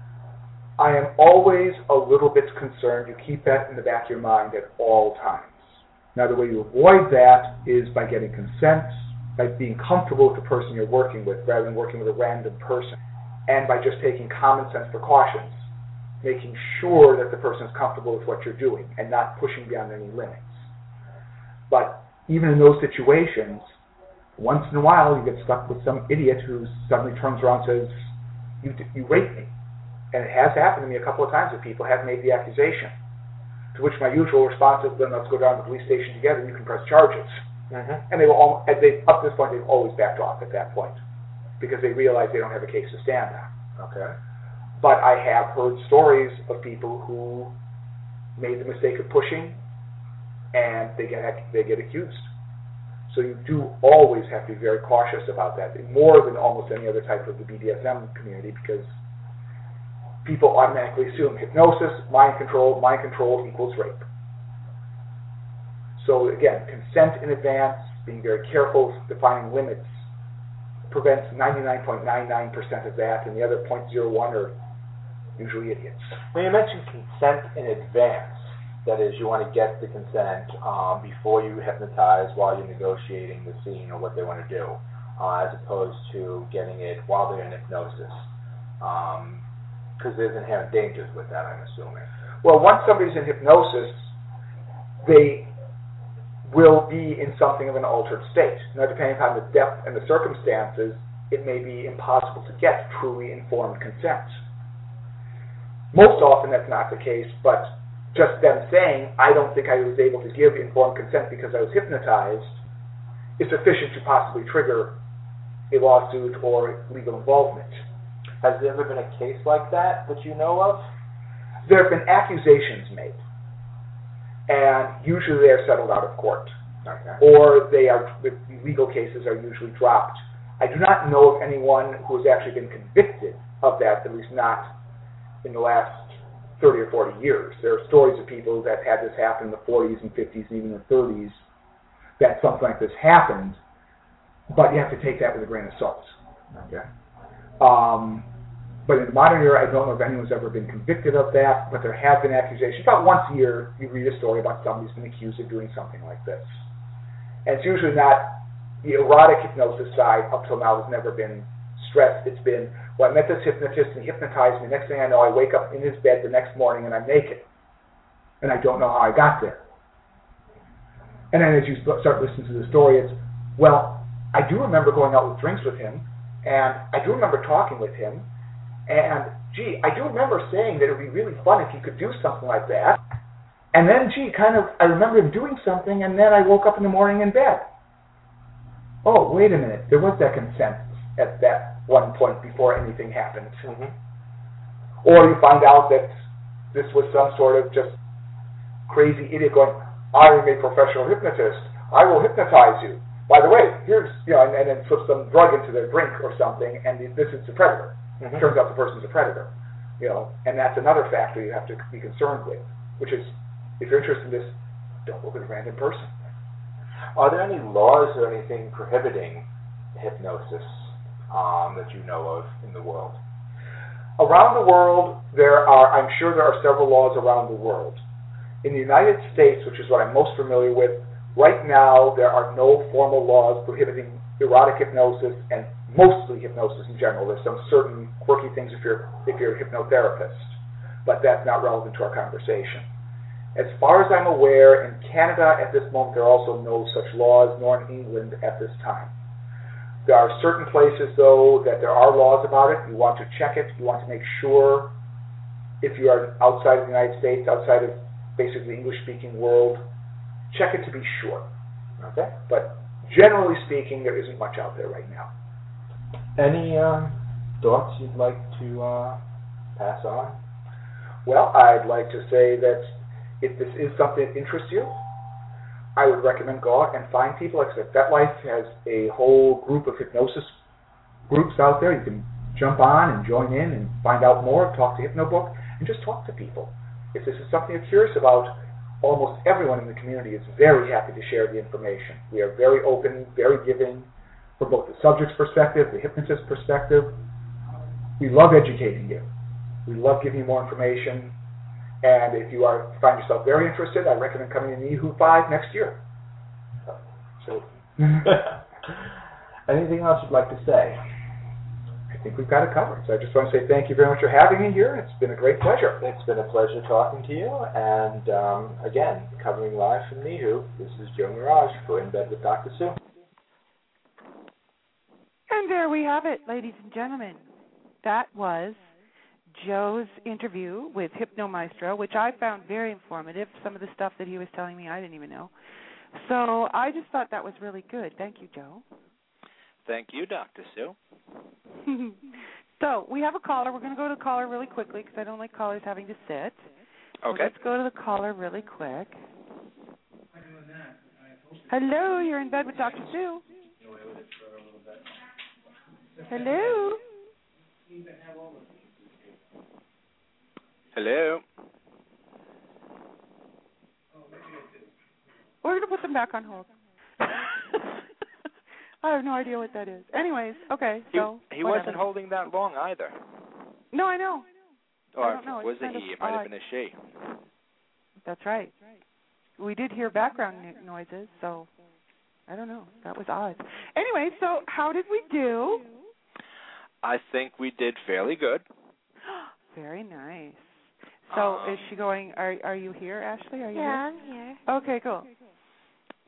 I am always a little bit concerned. You keep that in the back of your mind at all times. Now, the way you avoid that is by getting consent, by being comfortable with the person you're working with rather than working with a random person, and by just taking common sense precautions, making sure that the person is comfortable with what you're doing and not pushing beyond any limits. But even in those situations, once in a while you get stuck with some idiot who suddenly turns around and says, you, you raped me. And it has happened to me a couple of times that people have made the accusation. To which my usual response is, then let's go down to the police station together and you can press charges. Mm-hmm. And they will, all, and they, up to this point, they've always backed off at that point because they realize they don't have a case to stand on. Okay. But I have heard stories of people who made the mistake of pushing and they get they get accused. So you do always have to be very cautious about that, more than almost any other type of the BDSM community, because people automatically assume hypnosis, mind control, mind control equals rape. So again, consent in advance, being very careful, defining limits, prevents 99.99% of that, and the other 0.01 are usually idiots. When you mentioned consent in advance, that is, you want to get the consent um, before you hypnotize while you're negotiating the scene or what they want to do, uh, as opposed to getting it while they're in hypnosis. Because um, there's inherent dangers with that, I'm assuming. Well, once somebody's in hypnosis, they will be in something of an altered state. Now, depending upon the depth and the circumstances, it may be impossible to get truly informed consent. Most often that's not the case, but just them saying, I don't think I was able to give informed consent because I was hypnotized, is sufficient to possibly trigger a lawsuit or legal involvement. Has there ever been a case like that that you know of? There have been accusations made, and usually they are settled out of court, okay. or they are the legal cases are usually dropped. I do not know of anyone who has actually been convicted of that, at least not in the last 30 or 40 years. There are stories of people that had this happen in the 40s and 50s and even the 30s that something like this happened, but you have to take that with a grain of salt. Okay. Um, but in the modern era, I don't know if anyone's ever been convicted of that, but there have been accusations. About once a year, you read a story about somebody who's been accused of doing something like this. And it's usually not the erotic hypnosis side up till now has never been stressed. It's been well, I met this hypnotist and he hypnotized me. Next thing I know, I wake up in his bed the next morning and I'm naked. And I don't know how I got there. And then as you start listening to the story, it's, well, I do remember going out with drinks with him, and I do remember talking with him, and gee, I do remember saying that it would be really fun if he could do something like that. And then, gee, kind of, I remember him doing something, and then I woke up in the morning in bed. Oh, wait a minute, there was that consent at that one point before anything happened. Mm-hmm. Or you find out that this was some sort of just crazy idiot going, I am a professional hypnotist. I will hypnotize you. By the way, here's, you know, and, and then slip some drug into their drink or something, and this is the predator. Mm-hmm. Turns out the person's a predator. You know, and that's another factor you have to be concerned with, which is, if you're interested in this, don't work with a random person. Are there any laws or anything prohibiting hypnosis um, that you know of in the world? Around the world, there are, I'm sure there are several laws around the world. In the United States, which is what I'm most familiar with, right now there are no formal laws prohibiting erotic hypnosis and mostly hypnosis in general. There's some certain quirky things if you're if you're a hypnotherapist, but that's not relevant to our conversation. As far as I'm aware, in Canada at this moment there are also no such laws, nor in England at this time. There are certain places, though, that there are laws about it. You want to check it. You want to make sure, if you are outside of the United States, outside of basically the English-speaking world, check it to be sure. Okay. But generally speaking, there isn't much out there right now. Any um, thoughts you'd like to uh, pass on? Well, I'd like to say that if this is something that interests you, I would recommend go out and find people. Like I said, FetLife has a whole group of hypnosis groups out there. You can jump on and join in and find out more, talk to HypnoBook, and just talk to people. If this is something you're curious about, almost everyone in the community is very happy to share the information. We are very open, very giving from both the subject's perspective, the hypnotist's perspective. We love educating you. We love giving you more information. And if you are find yourself very interested, I recommend coming to NEEHU 5 next year. So, anything else you'd like to say? I think we've got it covered. So I just want to say thank you very much for having me here. It's been a great pleasure. It's been a pleasure talking to you. And um, again, covering live from NEEHU, this is Joe Mirage for In Bed with Dr. Sue. And there we have it, ladies and gentlemen. That was Joe's interview with HypnoMaestro, which I found very informative. Some of the stuff that he was telling me I didn't even know. So I just thought that was really good. Thank you, Joe. Thank you, Dr. Sue. so we have a caller. We're going to go to the caller really quickly because I don't like callers having to sit. So Okay. let's go to the caller really quick. Hello, you're in bed with Dr. Sue. Hello. Hello. We're going to put them back on hold. I have no idea what that is. Anyways, okay. He, So he whatever. wasn't holding that long either. No, I know. Or don't know, was it he? It might have been a she. That's right. We did hear background noises, so I don't know. That was odd. Anyway, so how did we do? I think we did fairly good. Very nice. So Um, is she going? Are are you here, Ashley? Are you Yeah, I'm here. here? Okay, cool.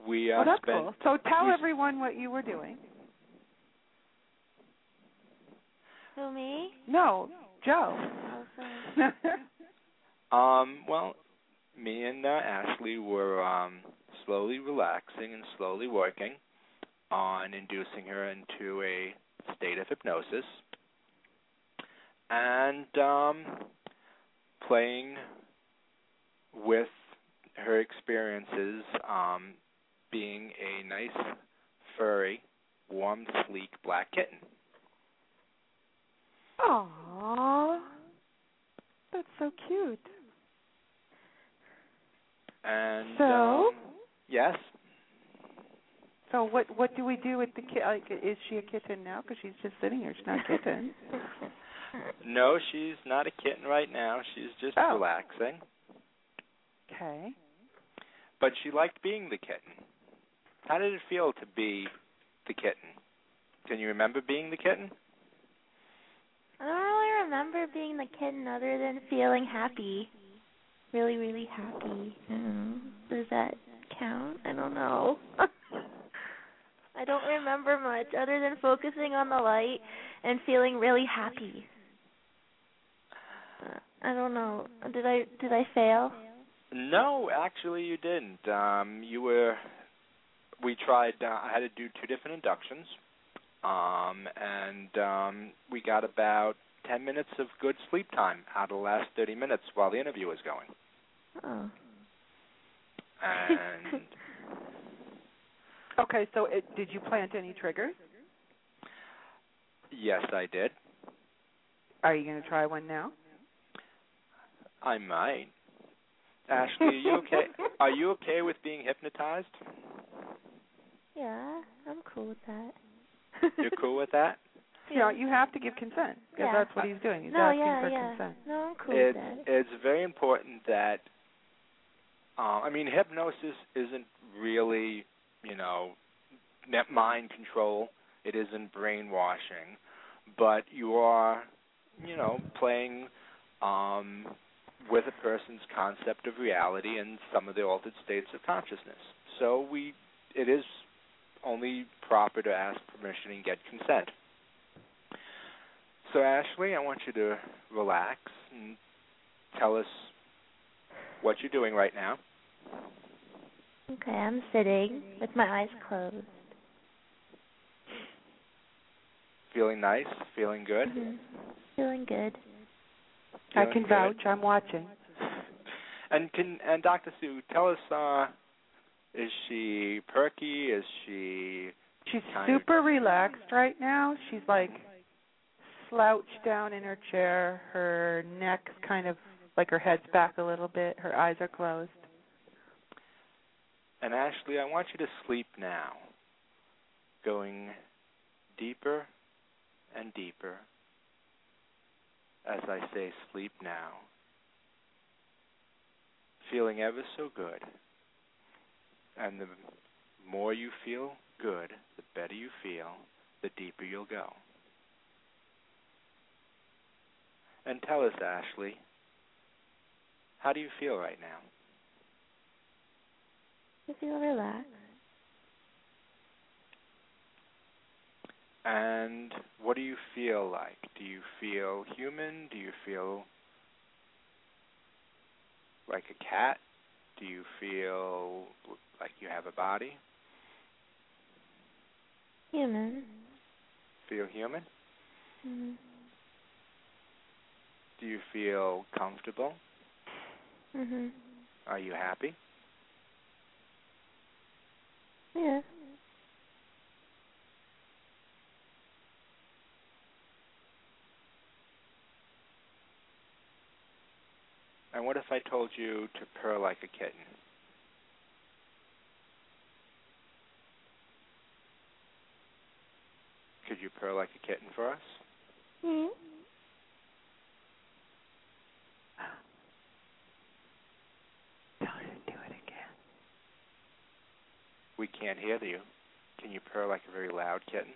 We uh, well, that's spent cool. So tell everyone what you were doing. Who, me? No, Joe. Um, well, me and uh, Ashley were um, slowly relaxing and slowly working on inducing her into a state of hypnosis and um, playing with her experiences um, being a nice, furry, warm, sleek black kitten. Aww, that's so cute. And So? um, yes, So what what do we do with the kid? Like, is she a kitten now? Because she's just sitting here. She's not a kitten. No, she's not a kitten right now. She's just Oh. relaxing. Okay. But she liked being the kitten. How did it feel to be the kitten? Can you remember being the kitten? I don't really remember being the kitten other than feeling happy. Really, really happy. Mm. Does that count? I don't know. I don't remember much other than focusing on the light and feeling really happy. I don't know. Did I did I fail? No, actually you didn't. Um you were we tried uh, I had to do two different inductions. Um and um we got about 10 minutes of good sleep time out of the last 30 minutes while the interview was going. Oh. And Okay. So it, did you plant any triggers? yes, I did. Are you going to try one now? I might. Ashley, are you okay? Are you okay with being hypnotized? Yeah, I'm cool with that. You're cool with that? You know, you have to give consent because Yeah. that's what he's doing. He's no, asking yeah, for yeah. consent. No, I'm cool it's with that. it's very important that uh, I mean hypnosis isn't really you know net mind control. It isn't brainwashing, but you are you know playing um, with a person's concept of reality and some of the altered states of consciousness. So we it is only proper to ask permission and get consent. So Ashley, I want you to relax and tell us what you're doing right now. Okay, I'm sitting with my eyes closed. Feeling nice, feeling good. Mhm. Feeling good. I can good? vouch. I'm watching. And can and Dr. Sue, tell us uh is she perky? Is she She's Kind of- super relaxed right now. She's like slouched down in her chair. Her neck's kind of like her head's back a little bit. Her eyes are closed. And Ashley, I want you to sleep now. Going deeper and deeper as I say sleep now. Feeling ever so good. And the more you feel good, the better you feel, the deeper you'll go. And tell us, Ashley, how do you feel right now? I feel relaxed. And what do you feel like? Do you feel human? Do you feel like a cat? Do you feel like you have a body? Human. Feel human? Mhm. Do you feel comfortable? Mhm. Are you happy? Yeah. And what if I told you to purr like a kitten? Could you purr like a kitten for us? Hmm? Tell her do it again. We can't hear you. Can you purr like a very loud kitten?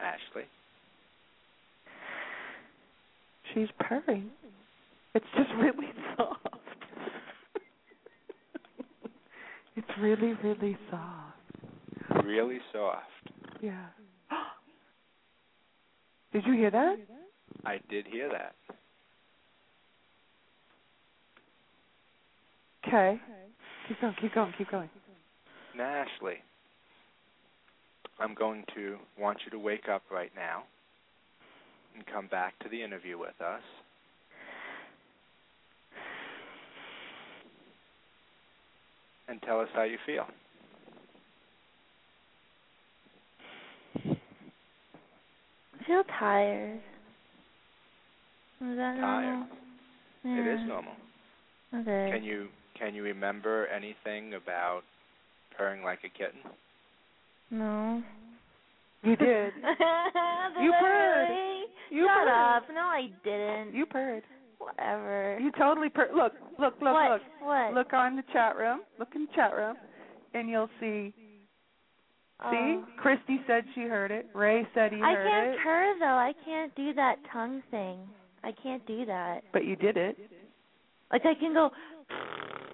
Ashley? She's purring. It's just really soft. it's really, really soft. Really soft. Yeah. Did you hear that? I did hear that. Okay. Keep going, keep going, keep going. Now, Ashley, I'm going to want you to wake up right now and come back to the interview with us. And tell us how you feel. I feel tired. Is that Tired. normal? Yeah. It is normal. Okay. Can you can you remember anything about purring like a kitten? No. You did. Did You I purred. You Shut purred. up. No, I didn't. You purred. Whatever. You totally purred. Look, look, look, what? look. What? Look on the chat room. Look in the chat room, and you'll see. See, Oh. Christy said she heard it. Ray said he I heard it. I can't purr though. I can't do that tongue thing. I can't do that. But you did it. Like I can go,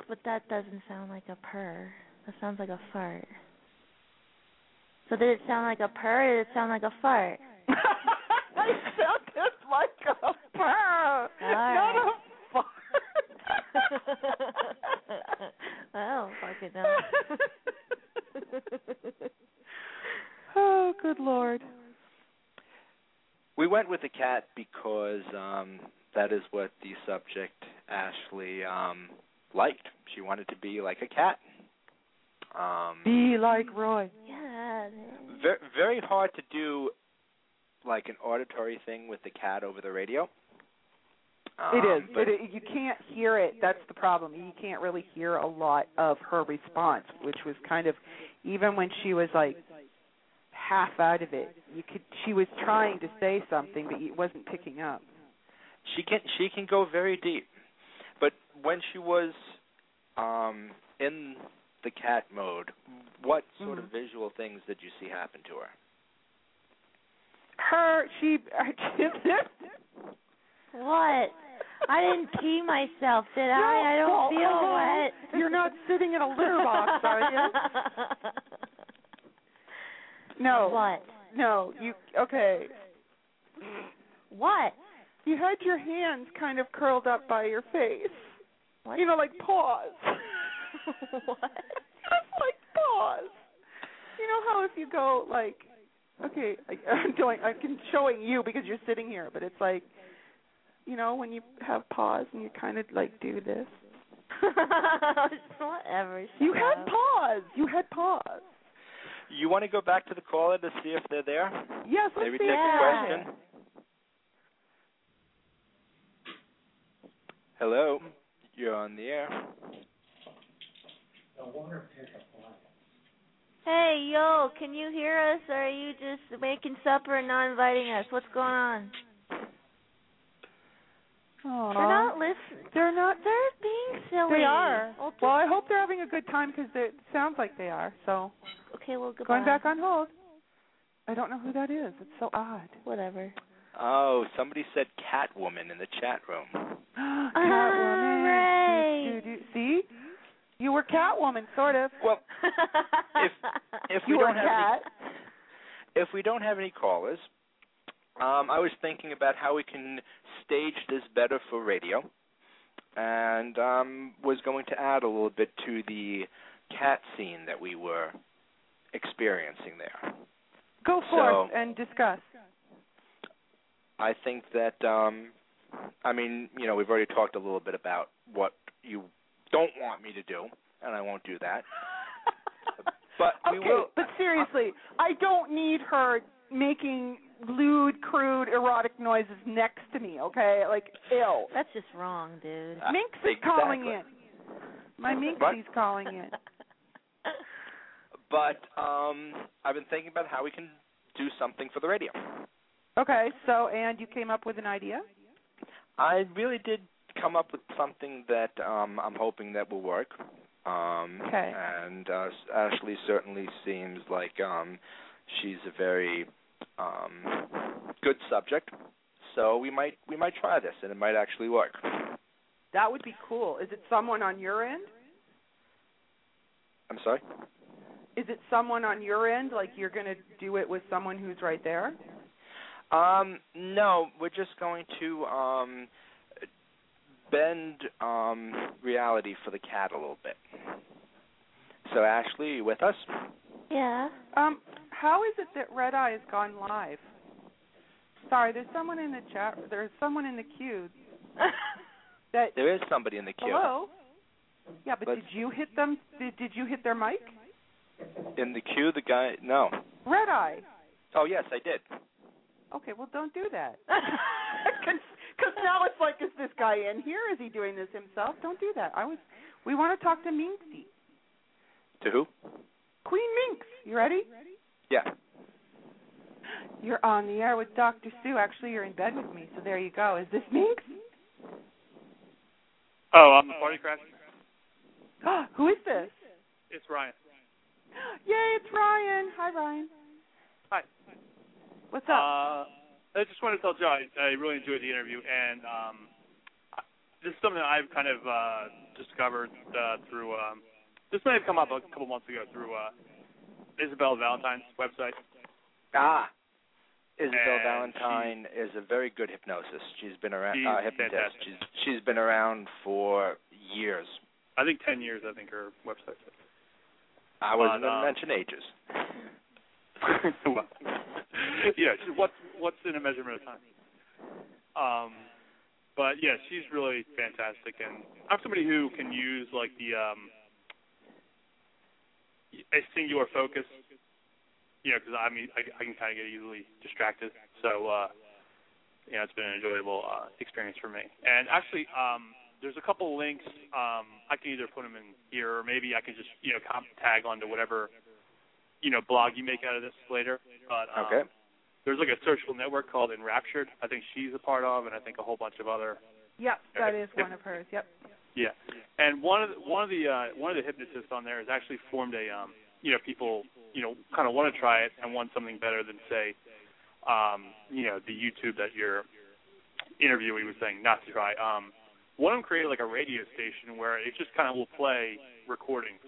but that doesn't sound like a purr. That sounds like a fart. So did it sound like a purr? Or did it sound like a fart? I sounded like a purr, not a fart. I don't fucking know. oh, good lord. We went with the cat because um that is what the subject Ashley um liked. She wanted to be like a cat. Um Be like Roy. yeah. very very hard to do like an auditory thing with the cat over the radio. Um, it is. But It, you can't hear it. That's the problem. You can't really hear a lot of her response, which was kind of even when she was like half out of it. You could. She was trying to say something, but it wasn't picking up. she can she can go very deep. But when she was um in the cat mode, what sort of Mhm. visual things did you see happen to her? Her. She. What? I didn't pee myself, did I? I don't well, feel hello. wet. You're not sitting in a litter box, are you? No. What? No. You. Okay. What? You had your hands kind of curled up by your face. What? You know, like paws. what? Just like paws. you know how if you go like, okay, I, I'm doing, I'm showing you because you're sitting here, but it's like, you know, when you have pause and you kind of like do this. Whatever. You shut had up. pause. You had pause. You want to go back to the caller to see if they're there? Yes, let's Maybe see take if a question. Hello, you're on the air. Hey, yo, can you hear us, or are you just making supper and not inviting us? What's going on? Aw. They're not listening. They're not. They're being silly. They are. Well, Well, I hope they're having a good time because it sounds like they are. So okay, well, goodbye. going back on hold. I don't know who that is. It's so odd. Whatever. Oh, somebody said Catwoman in the chat room. Catwoman. right. Do, do, do. See, you were Catwoman, sort of. Well, if if we don't have any, if we don't have any callers, um, I was thinking about how we can stage this better for radio, and um, was going to add a little bit to the cat scene that we were experiencing there. Go So- forth and discuss. I think that um I mean, you know, we've already talked a little bit about what you don't want me to do, and I won't do that. But we okay, will but seriously, I don't need her making lewd, crude, erotic noises next to me. Okay, like ill. That's just wrong, dude. Uh, Minx is calling in. exactly. My Minxie's calling in. but um I've been thinking about how we can do something for the radio. Okay, so and you came up with an idea? I really did come up with something that um I'm hoping that will work. Um Okay. and uh Ashley certainly seems like um she's a very um good subject. So we might we might try this and it might actually work. That would be cool. Is it someone on your end? I'm sorry? Is it someone on your end? Like you're going to do it with someone who's right there? Um no, we're just going to um bend um reality for the cat a little bit. So Ashley, you with us? yeah. Um, how is it that Red Eye has gone live? Sorry, there's someone in the chat. There's someone in the queue that. There is somebody in the queue. Hello. Yeah, but Let's- did you hit them? Did, did you hit their mic? In the queue, the guy. No. Red Eye. Oh yes, I did. Okay, well don't do that. Because now it's like, is this guy in here? Is he doing this himself? Don't do that. I was. We want to talk to Minxie. To who? Queen Minx. You ready? Yeah. You're on the air with Dr. Sue. Actually, you're in bed with me, so there you go. Is this Minx? Oh, I'm the party crasher. Who is this? It's Ryan. Yay, it's Ryan. Hi, Ryan. Hi. What's up? Uh, I just wanted to tell Joe I, I really enjoyed the interview, and um, this is something that I've kind of uh, discovered uh, through. Um, this may have come up a couple months ago through uh, Isabel Valentine's website. Ah. Isabel And Valentine is a very good hypnosis. She's been around. She's uh, hypnotist. fantastic. She's she's been around for years. I think ten years. I think her website. I wasn't But, going um, to mention ages. Well, yeah, what's what's in a measurement of time? Um, but yeah, she's really fantastic, and I'm somebody who can use like the um, a singular focus. You know, because I mean, I, I can kind of get easily distracted. So, uh, you know, it's been an enjoyable uh, experience for me. And actually, um, there's a couple links. Um, I can either put them in here, or maybe I could just you know comp tag onto whatever you know blog you make out of this later. But um, Okay. there's like a social network called Enraptured. I think she's a part of, and I think a whole bunch of other. yep, that is one of hers. Yep. Yeah, and one of the, one of the uh, one of the hypnotists on there has actually formed a um, you know people you know kind of want to try it and want something better than say um, you know the YouTube that your interviewee was saying not to try. Um, one of them created like a radio station where it just kind of will play recordings,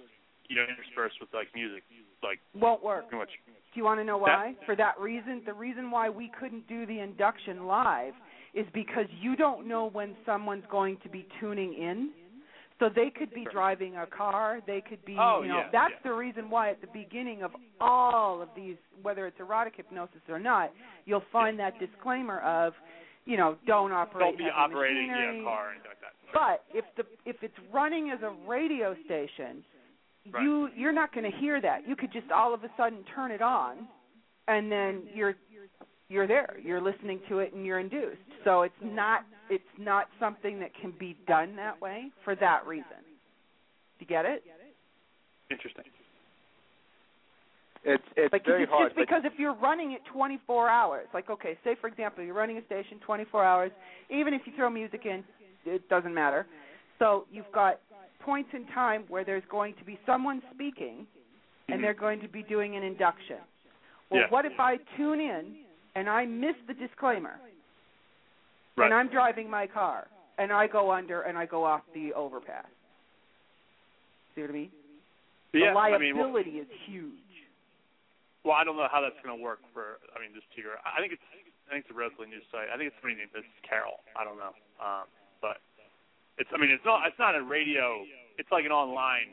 you know, interspersed with like music, like Won't work. much. Do you want to know why? For that reason, the reason why we couldn't do the induction live is because you don't know when someone's going to be tuning in. So they could be driving a car. They could be, Oh, you know, yeah, that's yeah. the reason why at the beginning of all of these, whether it's erotic hypnosis or not, you'll find that disclaimer of, you know, don't operate Don't be operating machinery. yeah, car anything like that. But if the if it's running as a radio station, Right. you you're not going to hear that. You could just all of a sudden turn it on, and then you're you're there. You're listening to it and you're induced. So it's not it's not something that can be done that way for that reason. Do you get it? Interesting. It's it's Like very it's hard. just because if you're running it 24 hours, like okay, say for example you're running a station 24 hours, even if you throw music in, it doesn't matter. So you've got points in time where there's going to be someone speaking, and they're going to be doing an induction. Well, Yeah. what if I tune in and I miss the disclaimer, Right. and I'm driving my car and I go under and I go off the overpass? See what I mean? Yeah, the I mean, well, liability is huge. well, I don't know how that's going to work for. I mean, just to your. I think it's. I think it's a relatively new site. I think it's somebody named Mrs. Carol. I don't know. Um, but it's. I mean, it's not. It's not a radio. It's like an online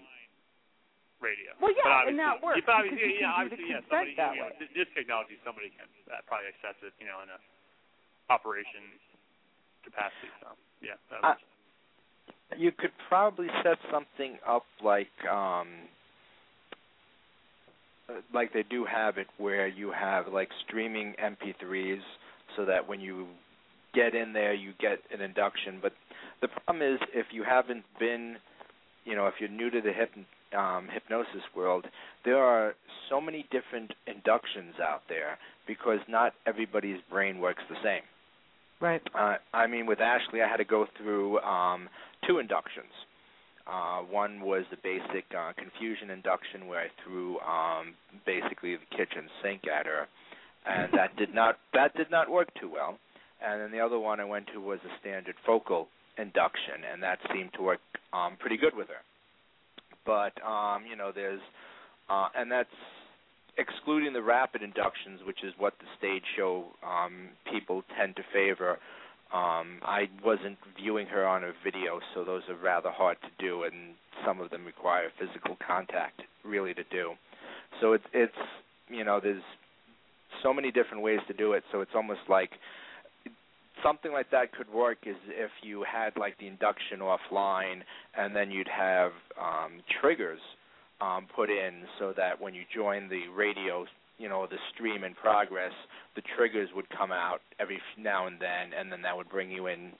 radio. Well, yeah, and that works Yeah, but obviously, you yeah, can do obviously, yeah. consent Somebody, that you know, way. This technology, somebody can uh, probably access it. You know, in a operation capacity. So yeah. That I- you could probably set something up like um uh, like they do have it where you have like streaming MP3s so that when you get in there you get an induction but the problem is if you haven't been you know if you're new to the hyp um hypnosis world there are so many different inductions out there because not everybody's brain works the same Right. uh, I mean, with Ashley, I had to go through um, two inductions. Uh, one was the basic uh, confusion induction, where I threw um, basically the kitchen sink at her, and that did not that did not work too well. And then the other one I went to was a standard focal induction, and that seemed to work um, pretty good with her. But um, you know, there's uh, and that's excluding the rapid inductions, which is what the stage show um, people tend to favor. Um, I wasn't viewing her on a video, so those are rather hard to do, and some of them require physical contact really to do. So it's it's you know there's so many different ways to do it. So it's almost like something like that could work is if you had like the induction offline, and then you'd have um, triggers um, put in so that when you join the radio, you know, the stream in progress, the triggers would come out every now and then, and then that would bring you in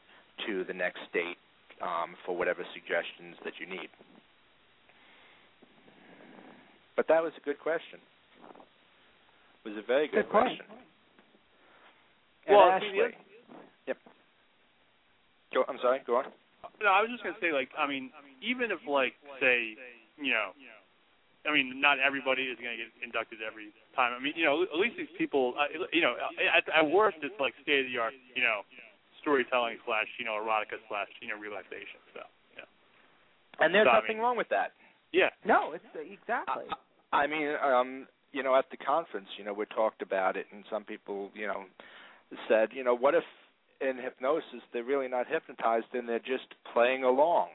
to the next state um, for whatever suggestions that you need. But that was a good question. It was a very good, Good point. question. And Well, Ashley, the- yep. Go. I'm sorry. Go on. No, I was just gonna say, like, I mean, even if, like, say, you know, I mean, not everybody is gonna get inducted every time. I mean, you know, at least these people, uh, you know, at, at worst, it's like state of the art, you know, storytelling slash, you know, erotica slash, you know, relaxation. So, yeah, And there's So, I nothing mean- wrong with that. yeah, No, it's uh, exactly. I mean, um, you know, at the conference, you know, we talked about it, and some people, you know, said, you know, what if in hypnosis they're really not hypnotized and they're just playing along?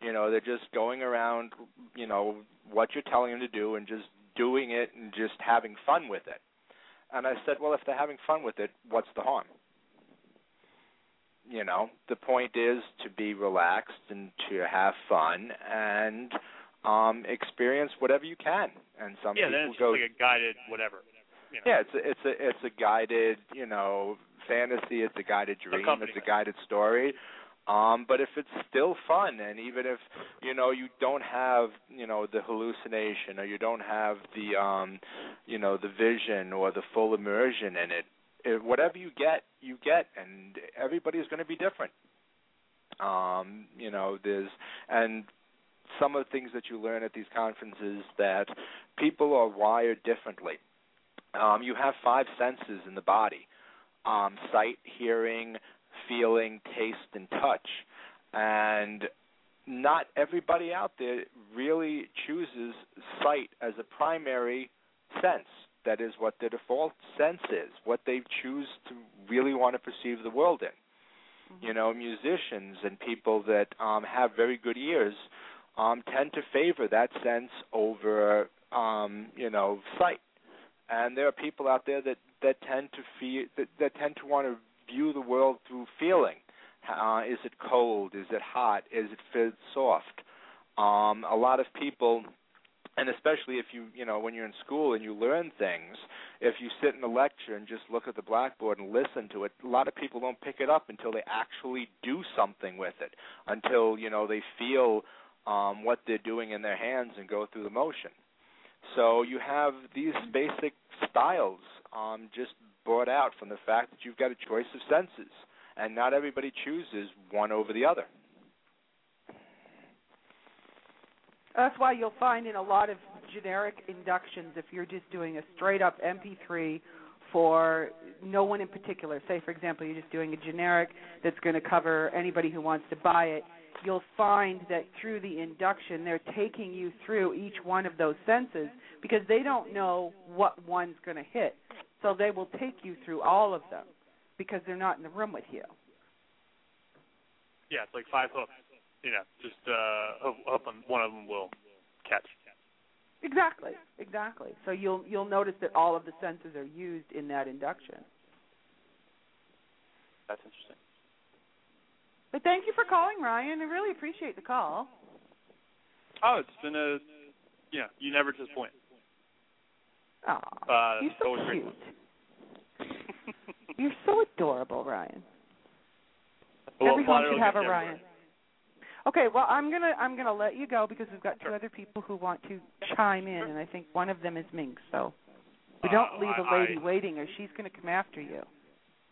You know, they're just going around, you know, what you're telling them to do and just doing it and just having fun with it. And I said, well, if they're having fun with it, what's the harm? You know, the point is to be relaxed and to have fun and um experience whatever you can. And some yeah. people Then it's just go like a guided whatever. You know. yeah, it's a, it's a it's a guided, you know, fantasy. It's a guided dream. It's a guided story. Um, but if it's still fun, and even if you know you don't have you know the hallucination, or you don't have the um, you know the vision or the full immersion in it, if whatever you get, you get, and everybody's going to be different. Um, you know, there's and some of the things that you learn at these conferences that people are wired differently um, you have five senses in the body um, sight, hearing, feeling, taste, and touch. And not everybody out there really chooses sight as a primary sense. That is what their default sense is, what they choose to really want to perceive the world in. Mm-hmm. You know, musicians and people that um, have very good ears um, tend to favor that sense over, um, you know, sight. And there are people out there that that tend to feel that, that tend to want to view the world through feeling. Uh, is it cold? Is it hot? Is it feel soft? Um, a lot of people and especially if you you know when you're in school and you learn things if you sit in a lecture and just look at the blackboard and listen to it a lot of people don't pick it up until they actually do something with it until you know they feel um what they're doing in their hands and go through the motion so you have these basic styles um just brought out from the fact that you've got a choice of senses and not everybody chooses one over the other. That's why you'll find in a lot of generic inductions, if you're just doing a straight up MP3 for no one in particular, say for example you're just doing a generic that's going to cover anybody who wants to buy it, you'll find that through the induction they're taking you through each one of those senses because they don't know what one's going to hit. So they will take you through all of them because they're not in the room with you. Yeah, it's like five hooks. You know, just uh, hope, hoping one of them will catch. Exactly, exactly. So you'll you'll notice that all of the senses are used in that induction. That's interesting. But thank you for calling, Ryan. I really appreciate the call. Oh, it's been a yeah. You never disappoint. Aw, Uh, you're so cute. You're so adorable, Ryan. Well, Every home should have a Ryan. Okay, well I'm gonna I'm gonna let you go because we've got two other people who want to chime in, and I think one of them is Minx. So we don't Uh, leave a I- lady I- waiting, or she's gonna come after you.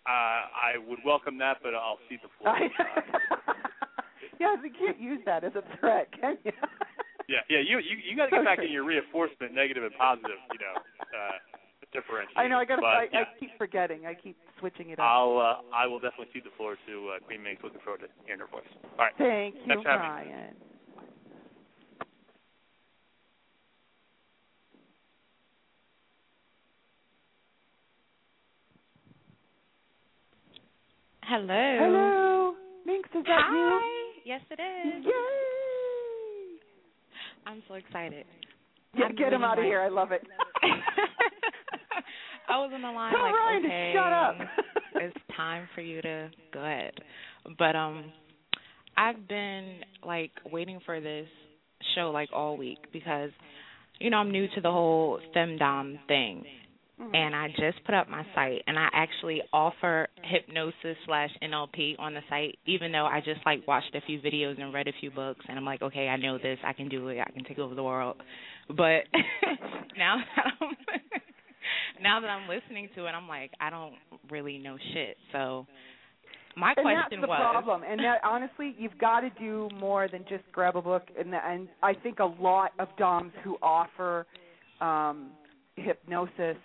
Uh, I would welcome that, but I'll see the floor. yes, you can't use that as a threat, can you? yeah, yeah. You you you got to get back true. in your reinforcement, negative and positive. You know, uh, differentiate. I know. I gotta. I, yeah, I keep forgetting. I keep switching it up. I'll uh, I will definitely cede the floor to uh, Queen Minx. Looking forward to hearing her voice. All right. Thank you, Thanks for having me. Ryan. Hello. Hello, Minx. Is that Hi. Yes, it is. Yay! I'm so excited. Yeah, get him out of like- here. I love it. I was on the line Tell like, Ryan okay, shut up. it's time for you to go ahead. But um, I've been like waiting for this show like all week because, you know, I'm new to the whole femdom thing, Mhm. and I just put up my site, and I actually offer hypnosis slash NLP on the site, even though I just like watched a few videos and read a few books, and I'm like, okay, I know this, I can do it, I can take over the world. But now that I'm now that I'm listening to it, I'm like, I don't really know shit. So my and question that's the was, problem. And that honestly, you've got to do more than just grab a book. And the, and I think a lot of DOMs who offer um, hypnosis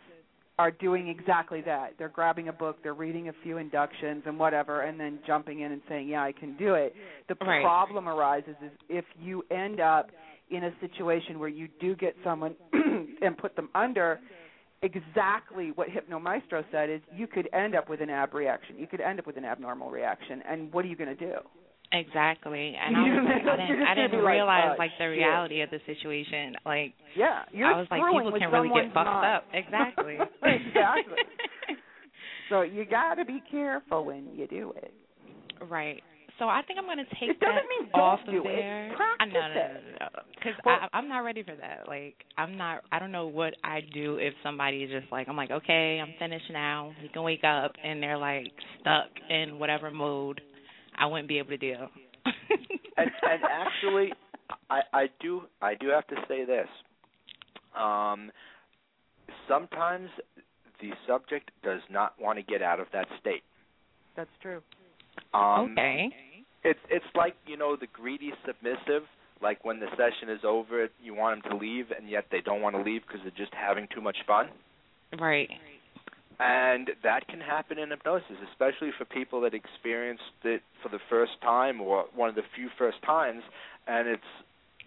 are doing exactly that. They're grabbing a book, they're reading a few inductions and whatever, and then jumping in and saying, "Yeah, I can do it." The Right. problem arises is if you end up in a situation where you do get someone and put them under exactly what Hypnomaestro said is you could end up with an abreaction. You could end up with an abnormal reaction. And what are you going to do? Exactly, and I was like, I didn't, I didn't realize uh, like the reality of the situation. Like Yeah, you're I was like, people can really get fucked mind. up. Exactly. exactly. So you got to be careful when you do it. Right. So I think I'm going to take It that mean off of there. I know, no, no, no, because Well- I'm not ready for that. Like, I'm not. I don't know what I do if somebody is just like, I'm like, okay, I'm finished now. You can wake up, and they're like stuck in whatever mode. I wouldn't be able to deal. and and actually I I do I do have to say this. Um sometimes the subject does not want to get out of that state. That's true. Um okay. it's it's like, you know, the greedy submissive like when the session is over, you want them to leave and yet they don't want to leave because they're just having too much fun. Right. And that can happen in hypnosis, especially for people that experienced it for the first time or one of the few first times, and it's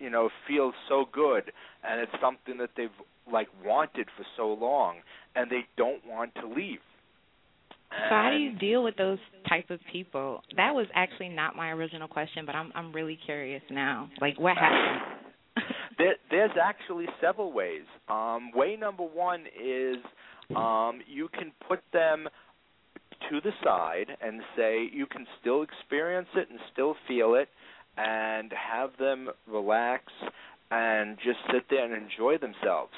you know feels so good, and it's something that they've like wanted for so long, and they don't want to leave. So how do you deal with those type of people? That was actually not my original question, but I'm I'm really curious now. Like what happened? there, there's actually several ways. Um, way number one is um, you can put them to the side and say you can still experience it and still feel it, and have them relax and just sit there and enjoy themselves.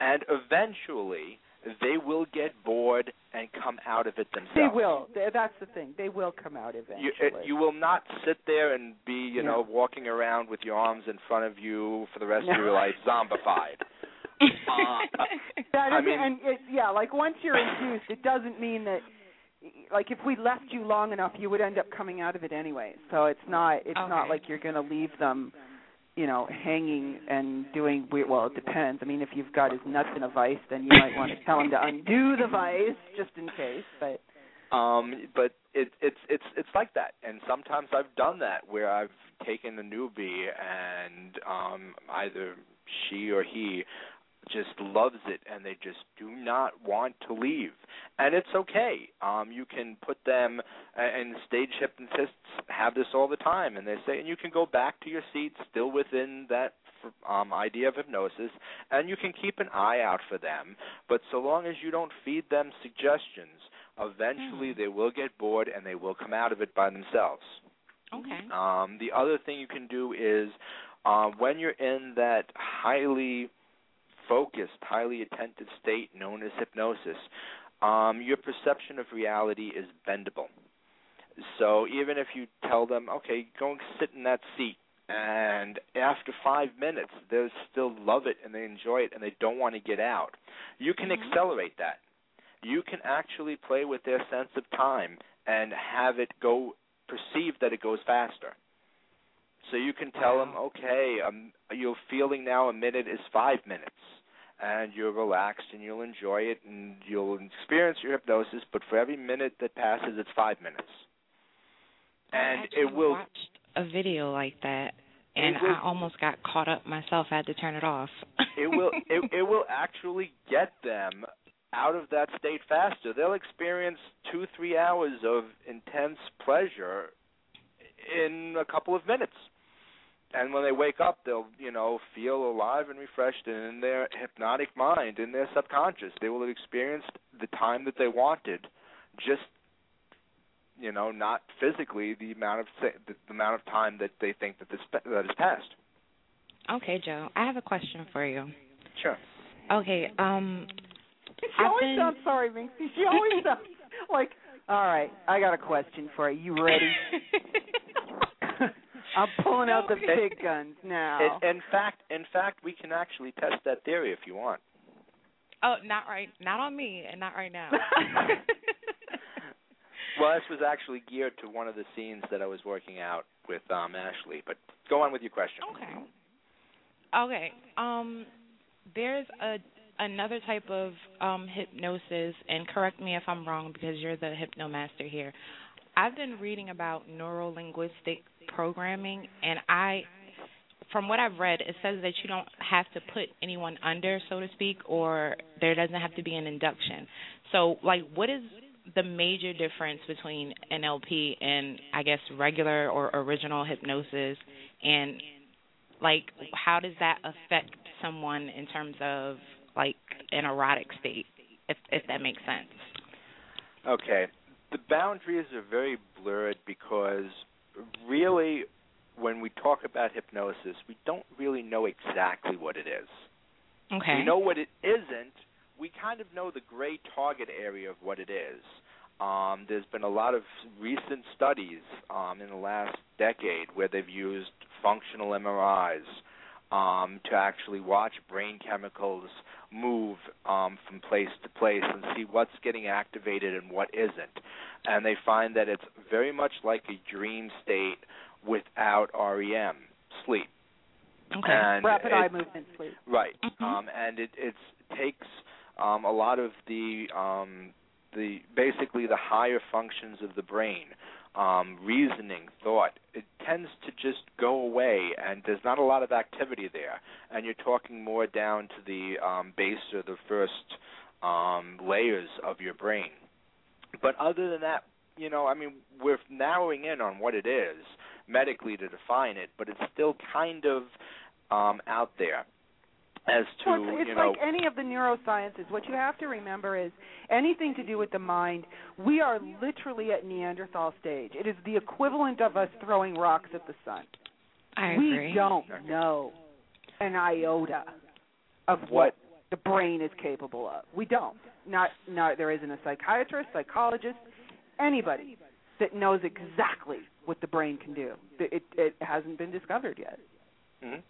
And eventually, they will get bored and come out of it themselves. They will. That's the thing. They will come out eventually. You, uh, you will not sit there and be, you yeah. know, walking around with your arms in front of you for the rest no. of your life, zombified. uh, that is, I mean, and it, yeah, like once you're induced, it doesn't mean that. Like if we left you long enough, you would end up coming out of it anyway. So it's not. It's okay. not like you're going to leave them you know, hanging and doing weird. Well, it depends. I mean, if you've got his nuts in a vice, then you might want to tell him to undo the vice just in case. But um, but it, it's it's it's like that, and sometimes I've done that where I've taken a newbie and um, either she or he just loves it and they just do not want to leave. And it's okay. Um you can put them and stage hypnotists have this all the time. And they say and you can go back to your seat still within that um idea of hypnosis and you can keep an eye out for them. But so long as you don't feed them suggestions eventually mm. they will get bored and they will come out of it by themselves. Okay. Um the other thing you can do is uh, when you're in that highly focused, highly attentive state known as hypnosis, um, your perception of reality is bendable. So even if you tell them, okay, go and sit in that seat, and after five minutes they still love it and they enjoy it and they don't want to get out, you can mm-hmm. accelerate that. You can actually play with their sense of time and have it go perceive that it goes faster. So you can tell them, okay, um, you're feeling now a minute is five minutes, and you're relaxed and you'll enjoy it and you'll experience your hypnosis. But for every minute that passes, it's five minutes, and I it will. Watched a video like that, and will, I almost got caught up myself. I had to turn it off. it will. It, it will actually get them out of that state faster. They'll experience two, three hours of intense pleasure in a couple of minutes and when they wake up they'll you know feel alive and refreshed and in their hypnotic mind in their subconscious. They will have experienced the time that they wanted just you know not physically the amount of the, the amount of time that they think that this that has passed. Okay joe i have a question for you. Sure. Okay um she I've always been... sounds sorry minxie she always sounds like all right i got a question for you. You ready I'm pulling out the big guns now. In, in fact, in fact, we can actually test that theory if you want. Oh, not right, not on me, and not right now. well, this was actually geared to one of the scenes that I was working out with um Ashley. But go on with your question. Okay. Okay. Um, there's a another type of um hypnosis, and correct me if I'm wrong because you're the hypnomaster here. I've been reading about neuro linguistic programming, and I, from what I've read, it says that you don't have to put anyone under, so to speak, or there doesn't have to be an induction. So, like, what is the major difference between NLP and I guess regular or original hypnosis, and like, how does that affect someone in terms of like an erotic state, if if that makes sense? Okay, the boundaries are very blurred because really when we talk about hypnosis, we don't really know exactly what it is. Okay. We know what it isn't. We kind of know the gray target area of what it is. Um, there's been a lot of recent studies um, in the last decade where they've used functional MRIs um, to actually watch brain chemicals move um, from place to place and see what's getting activated and what isn't. And they find that it's very much like a dream state without REM, sleep. Okay. And Rapid it, eye movement sleep. Right. Mm-hmm. Um, and it it's, takes um, a lot of the um, the basically the higher functions of the brain um, reasoning, thought, it tends to just go away, and there's not a lot of activity there. And you're talking more down to the um, base or the first um, layers of your brain. but other than that, you know, I mean, we're narrowing in on what it is medically to define it, but it's still kind of um, out there as to well, it's, it's you know like any of the neurosciences. What you have to remember is anything to do with the mind. We are literally at Neanderthal stage. It is the equivalent of us throwing rocks at the sun. I agree. we don't know an iota of what the brain is capable of. We don't. Not not there isn't a psychiatrist, psychologist, anybody that knows exactly what the brain can do. It it hasn't been discovered yet. mhm.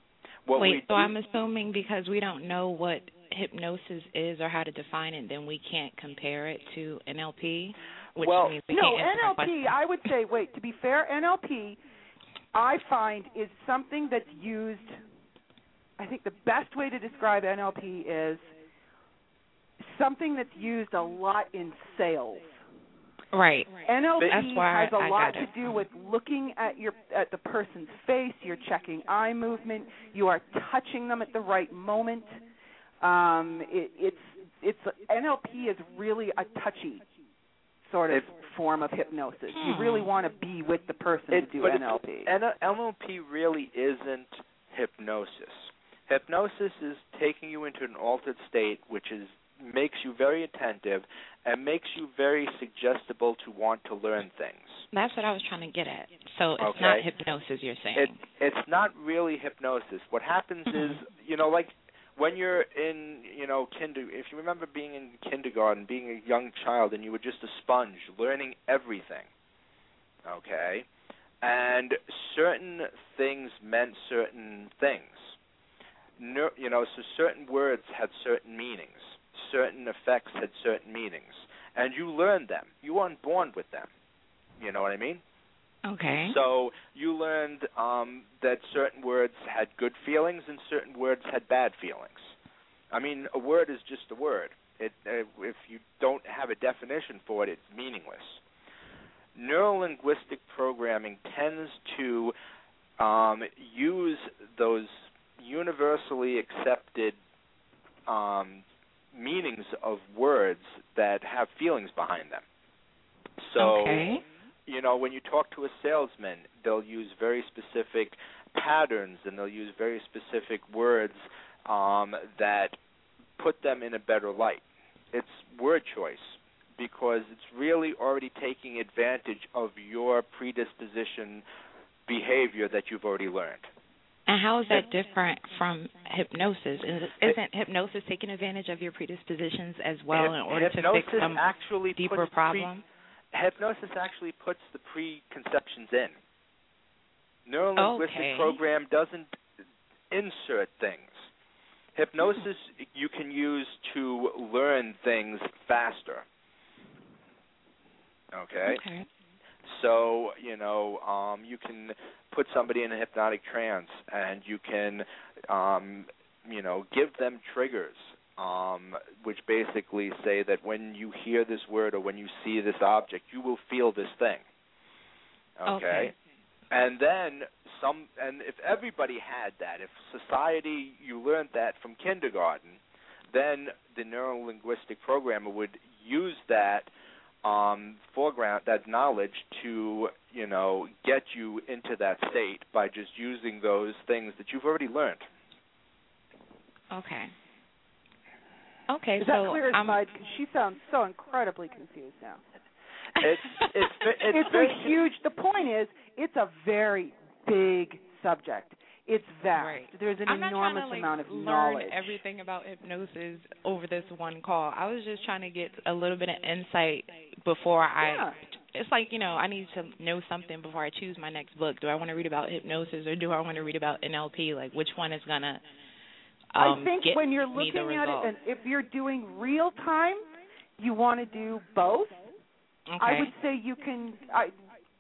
What Wait, we so do, I'm assuming because we don't know what hypnosis is or how to define it, then we can't compare it to NLP, which Well, means we no, can't NLP. I would say, wait. To be fair, NLP, I find is something that's used. I think the best way to describe NLP is something that's used a lot in sales. Right. NLP That's why has a I lot to do with looking at your at the person's face. You're checking eye movement. You are touching them at the right moment. Um, it, it's it's NLP is really a touchy sort of It- form of hypnosis. You Hmm. really want to be with the person It- to do NLP. It's, NLP really isn't hypnosis. Hypnosis is taking you into an altered state, which is makes you very attentive and makes you very suggestible to want to learn things. That's what I was trying to get at. So it's Okay. not hypnosis you're saying. It it's not really hypnosis. What happens mm-hmm. is, you know, like when you're in, you know, kinder if you remember being in kindergarten, being a young child and you were just a sponge, learning everything. Okay? And certain things meant certain things. You know, so certain words had certain meanings. Certain effects had certain meanings. And you learned them. You weren't born with them. You know what I mean? okay. So you learned um, that certain words had good feelings and certain words had bad feelings. I mean, a word is just a word. It, uh, if you don't have a definition for it, it's meaningless. Neurolinguistic programming tends to um, use those universally accepted um, meanings of words that have feelings behind them. So okay. you know, when you talk to a salesman, they'll use very specific patterns and they'll use very specific words um, that put them in a better light. It's word choice because it's really already taking advantage of your predisposition behavior that you've already learned. And how is that different from hypnosis? Is, isn't hypnosis taking advantage of your predispositions as well in order to fix some actually deeper puts pre- problem? hypnosis actually puts the preconceptions in. Neurolinguistic Okay. program doesn't insert things. Hypnosis you can use to learn things faster. Okay? Okay. So, you know, um you can put somebody in a hypnotic trance and you can um you know, give them triggers um which basically say that when you hear this word or when you see this object, you will feel this thing. Okay. And then some and if everybody had that, if society you learned that from kindergarten, then the neurolinguistic programmer would use that um foreground that knowledge to, you know, get you into that state by just using those things that you've already learned. Okay. Okay, Is so that clear as I'm mud? Because she sounds so incredibly confused now. It's it's it's, it's very a huge. The point is, it's a very big subject. It's vast. Right. There's an I'm enormous to, like, amount of learn knowledge. everything about hypnosis over this one call. I was just trying to get a little bit of insight before I. Yeah. It's like you know I need to know something before I choose my next book. Do I want to read about hypnosis or do I want to read about NLP? Like which one is gonna? Um, I think when you're looking at it, and if you're doing real time, you want to do both. okay. I would say you can. I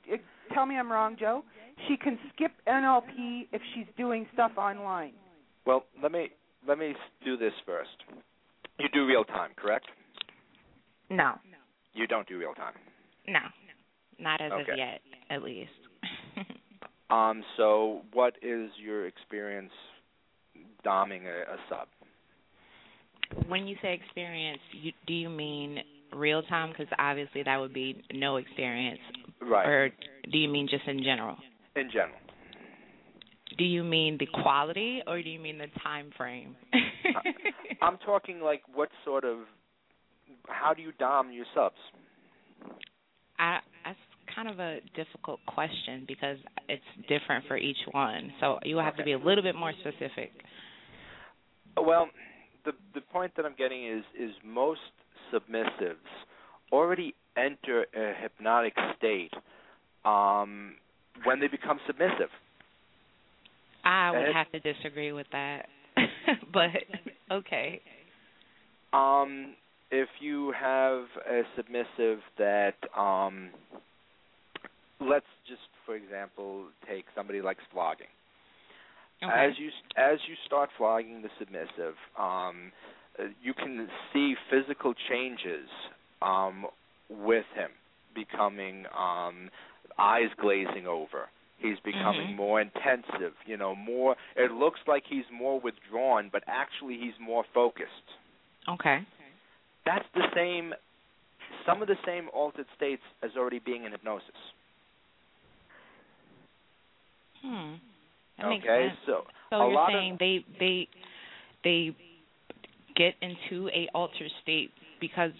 it, tell me I'm wrong, Joe. She can skip NLP if she's doing stuff online. Well, let me let me do this first. You do real time, correct? no, You don't do real time. no, not as Okay. of yet, at least. Um, so what is your experience doming a, a sub? when you say experience, you, do you mean real time? Because obviously that would be no experience. Right. Or do you mean just in general? In general. Do you mean the quality or do you mean the time frame? I'm talking like what sort of how do you dom your subs? I that's kind of a difficult question because it's different for each one. So you have Okay. to be a little bit more specific. Well, the the point that I'm getting is is most submissives already enter a hypnotic state um, when they become submissive. I would have to disagree with that. but okay. Um, if you have a submissive that, um, let's just, for example, take somebody likes flogging. Okay. As you as you start flogging the submissive, um, you can see physical changes um, with him, becoming um, eyes glazing over. He's becoming Mhm. more intensive. You know, more. It looks like he's more withdrawn, but actually he's more focused. okay. That's the same. Some of the same altered states as already being in hypnosis. Hmm. That okay, so So a you're lot saying of they they they get into a altered state because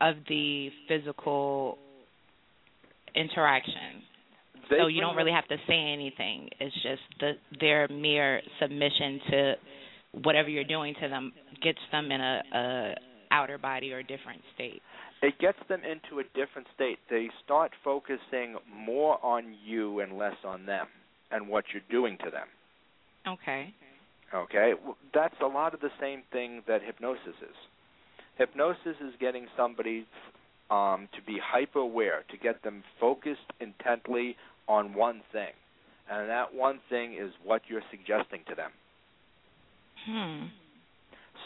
of the physical interaction. they so you don't really have to say anything. It's just the their mere submission to whatever you're doing to them gets them in a, a outer body or different state. it gets them into a different state. They start focusing more on you and less on them and what you're doing to them. Okay. Okay, Well, that's a lot of the same thing that hypnosis is. Hypnosis is getting somebody um, to be hyper aware, to get them focused intently on one thing, and that one thing is what you're suggesting to them. Hmm.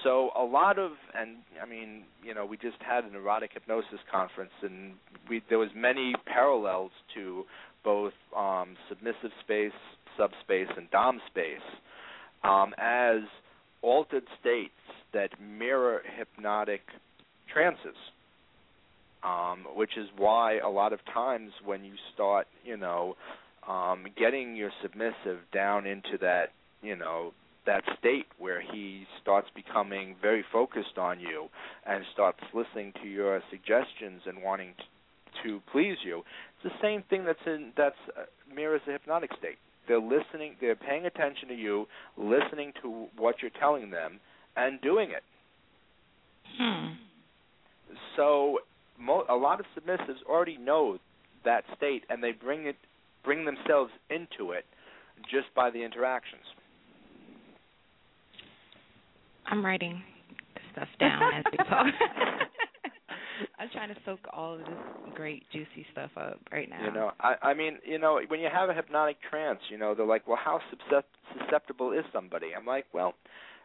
So a lot of, and I mean, you know, we just had an erotic hypnosis conference, and we there was many parallels to both um, submissive space, subspace, and dom space um, as altered states that mirror hypnotic trances. Um, which is why a lot of times when you start, you know, um, getting your submissive down into that, you know, that state where he starts becoming very focused on you and starts listening to your suggestions and wanting t- to please you. It's the same thing that's in that's uh, mirrors the hypnotic state. They're listening, they're paying attention to you, listening to what you're telling them, and doing it. Hmm. So mo- a lot of submissives already know that state, and they bring it, bring themselves into it just by the interactions. I'm writing this stuff down as we talk. I'm trying to soak all of this great juicy stuff up right now. You know, I I mean, you know, when you have a hypnotic trance, you know, they're like, well, how suscept- susceptible is somebody? I'm like, well,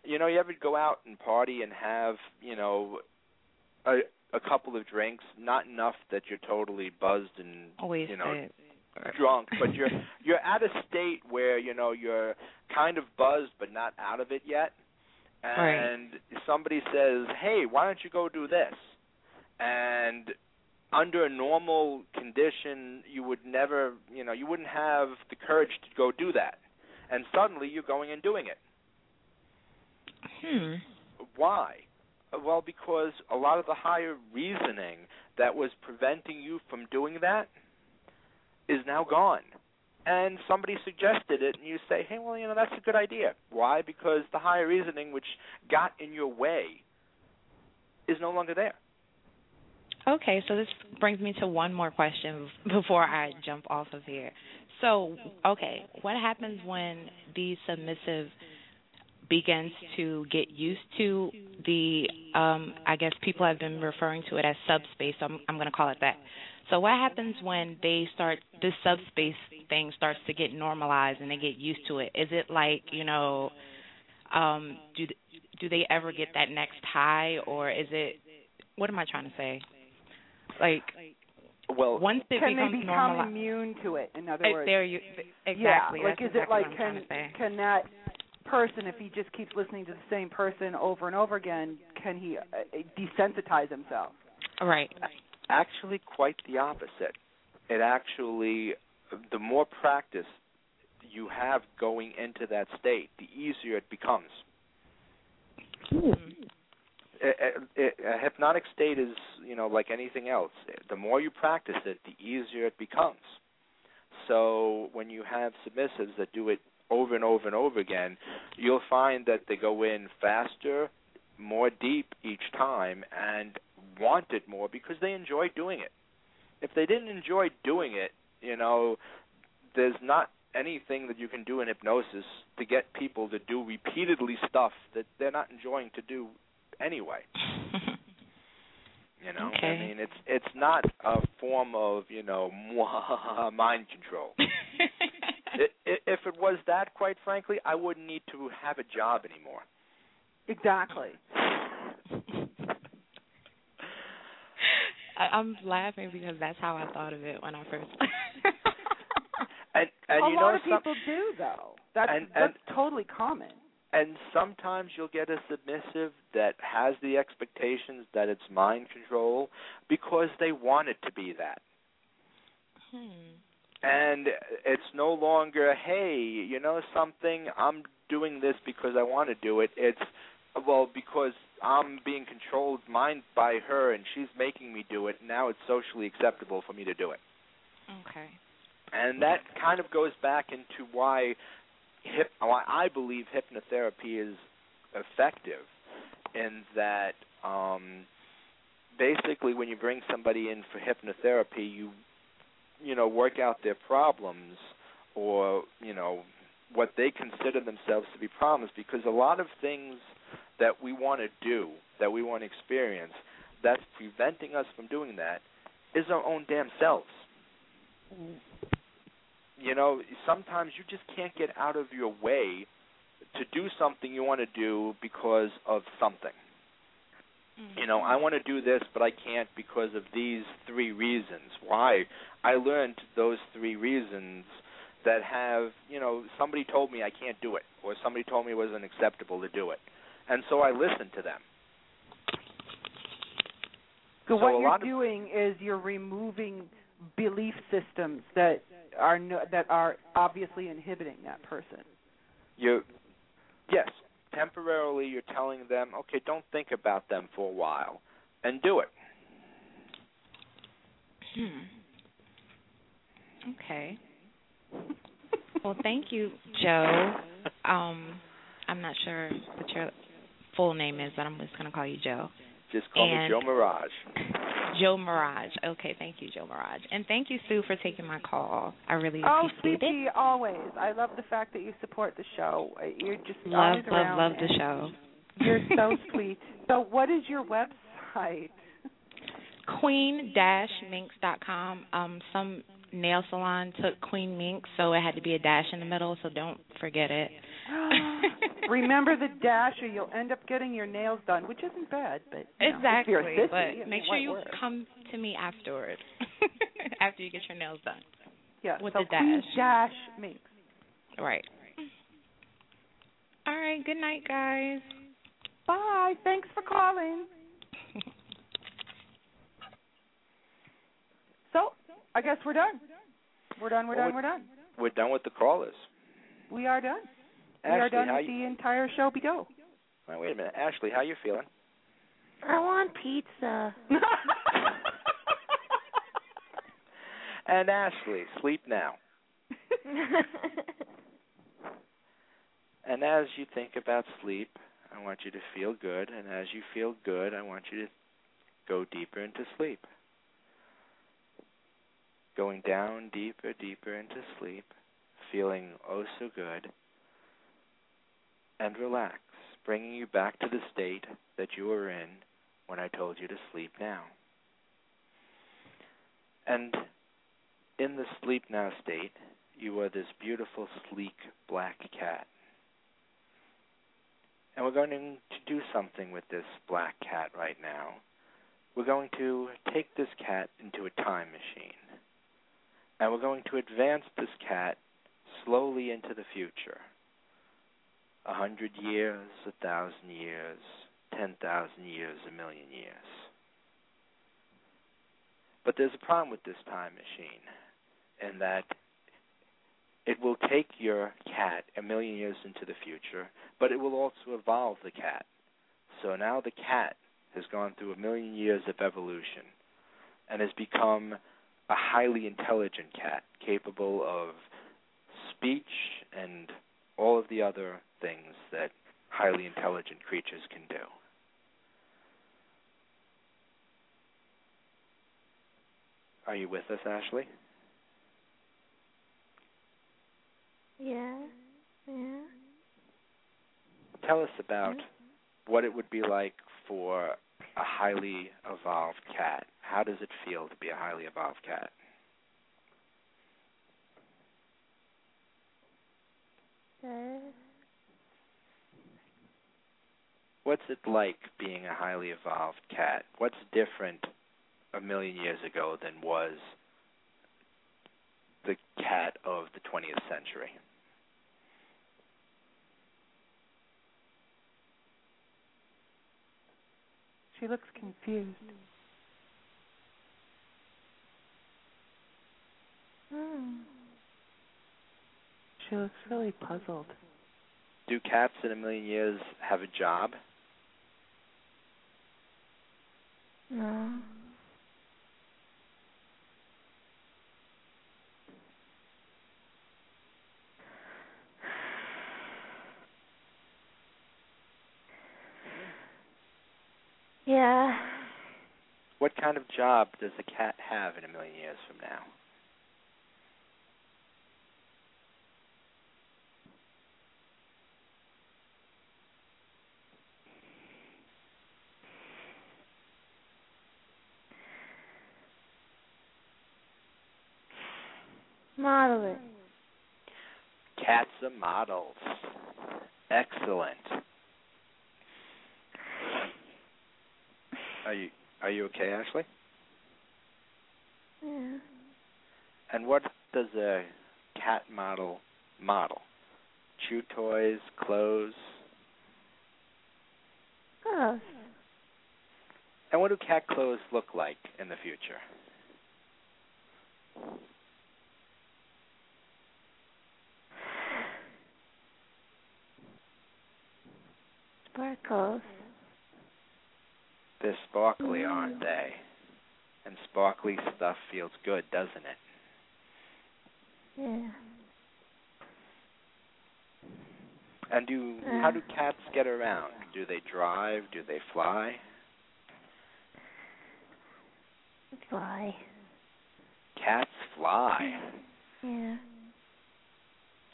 you know, you ever go out and party and have, you know, a a couple of drinks, not enough that you're totally buzzed and Always you know drunk, but you're you're at a state where you know you're kind of buzzed but not out of it yet. Right. And somebody says, "Hey, why don't you go do this?" And under a normal condition, you would never, you know, you wouldn't have the courage to go do that. And suddenly you're going and doing it. Hmm. Why? Uh, well, because a lot of the higher reasoning that was preventing you from doing that is now gone. And somebody suggested it, and you say, hey, well, you know, that's a good idea. Why? Because the higher reasoning, which got in your way, is no longer there. Okay, so this brings me to one more question before I jump off of here. So, okay, what happens when the submissive begins to get used to the um I guess people have been referring to it as subspace. So I'm I'm going to call it that. So what happens when they start this subspace thing starts to get normalized and they get used to it? Is it like, you know, um do do they ever get that next high or is it what am I trying to say? Like Well, once it can becomes they become normalized, immune to it? In other Eh, words, there you exactly. Yeah, like That's is it like can trying to say. can that person, if he just keeps listening to the same person over and over again, can he uh, desensitize himself? Right. Actually, quite the opposite. It actually, the more practice you have going into that state, the easier it becomes. A, a, a hypnotic state is, you know, like anything else. The more you practice it, the easier it becomes. So when you have submissives that do it over and over and over again, you'll find that they go in faster, more deep each time, and want it more because they enjoy doing it. If they didn't enjoy doing it, you know, there's not anything that you can do in hypnosis to get people to do repeatedly stuff that they're not enjoying to do anyway. you know, Okay. I mean, it's it's not a form of you know mind control. I- i- if it was that, quite frankly, I wouldn't need to have a job anymore. Exactly. I, I'm laughing because that's how I thought of it when I first. And and a you lot know of some, people do though. That's And- that's and- totally common. And sometimes you'll get a submissive that has the expectations that it's mind control because they want it to be that. hmm. and it's no longer hey you know something i'm doing this because i want to do it it's well because i'm being controlled mind by her and she's making me do it now it's socially acceptable for me to do it Okay. and that kind of goes back into why hip why i believe hypnotherapy is effective in that um basically when you bring somebody in for hypnotherapy you you know work out their problems or you know what they consider themselves to be problems because a lot of things that we want to do that we want to experience that's preventing us from doing that is our own damn selves you know sometimes you just can't get out of your way to do something you want to do because of something. You know i mm-hmm. want to do this but i can't because of these three reasons. Why? I learned those three reasons that have you know somebody told me i can't do it or somebody told me it wasn't acceptable to do it. And so i listened to them. So, So what you're doing is you're removing belief systems that are no, that are obviously inhibiting that person. you yes temporarily you're telling them okay don't think about them for a while and do it Hmm. Okay. Well, thank you, Joe. Um, I'm not sure what your full name is, but I'm just going to call you Joe. Just call And- me joe mirage Joe Mirage. Okay, thank you, Joe Mirage. And thank you, Sue, for taking my call. I really Oh, appreciate it. Oh, sweetie, always. I love the fact that you support the show. Uh, You're just Love, always love, around. love the show. You're so sweet. So, what is your website? Queen-minx.com. Um, some nail salon took Queen Minx, so it had to be a dash in the middle, so don't forget it. Remember the dash, or you'll end up getting your nails done, which isn't bad. But you know, Exactly, if you're a sissy, but I mean, make sure you work. come to me afterward, after you get your nails done. Yeah, with so the Queen dash. dash Minx. Right. All right. Good night, guys. Bye. Thanks for calling. So, I guess we're done. We're done. We're Well, done. We're done. we're done with the callers We are done. We ashley are done with you the entire show. Be go. Wait, wait a minute ashley how you feeling I want pizza. and ashley sleep now And as you think about sleep, I want you to feel good. And as you feel good, I want you to go deeper into sleep. Going down deeper, deeper into sleep, feeling oh so good. And relax, bringing you back to the state that you were in when I told you to sleep now. And in the sleep now state, you are this beautiful, sleek black cat. And we're going to do something with this black cat right now. We're going to take this cat into a time machine. And we're going to advance this cat slowly into the future. A hundred years, a thousand years, ten thousand years, a million years. But there's a problem with this time machine, in that it will take your cat a million years into the future, but it will also evolve the cat. So now the cat has gone through a million years of evolution and has become a highly intelligent cat, capable of speech and all of the other things that highly intelligent creatures can do. Are you with us, Ashley? Yeah. Yeah. Tell us about mm-hmm. what it would be like for a highly evolved cat. How does it feel to be a highly evolved cat? Good. What's it like being a highly evolved cat? What's different a million years ago than was the cat of the 20th century? She looks confused. Hmm. She looks really puzzled. Do cats in a million years have a job? No. Yeah. What kind of job does a cat have in a million years from now? Model it. Cats are models. Excellent. Are you are you okay, Ashley? Yeah. And what does a cat model model? Chew toys, clothes. Oh. And what do cat clothes look like in the future? Sparkles. They're sparkly, Mm. aren't they? And sparkly stuff feels good, doesn't it? Yeah. And do Uh. how do cats get around? Do they drive? Do they fly? Fly. Cats fly. Yeah.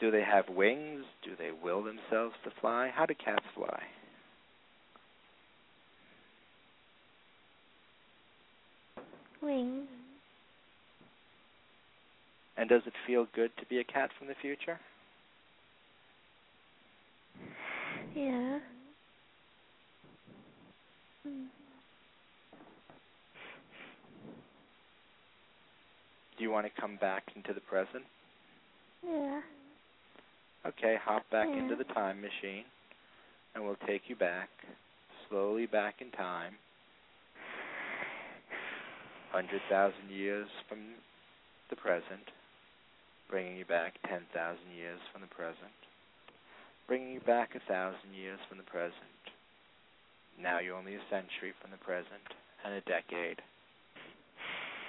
Do they have wings? Do they will themselves to fly? How do cats fly? Wings. And does it feel good to be a cat from the future? Yeah. Mm. Do you want to come back into the present? Yeah. Okay, hop back Yeah. into the time machine and we'll take you back, slowly back in time. 100,000 years from the present, bringing you back 10,000 years from the present, bringing you back a thousand years from the present. Now you're only a century from the present and a decade.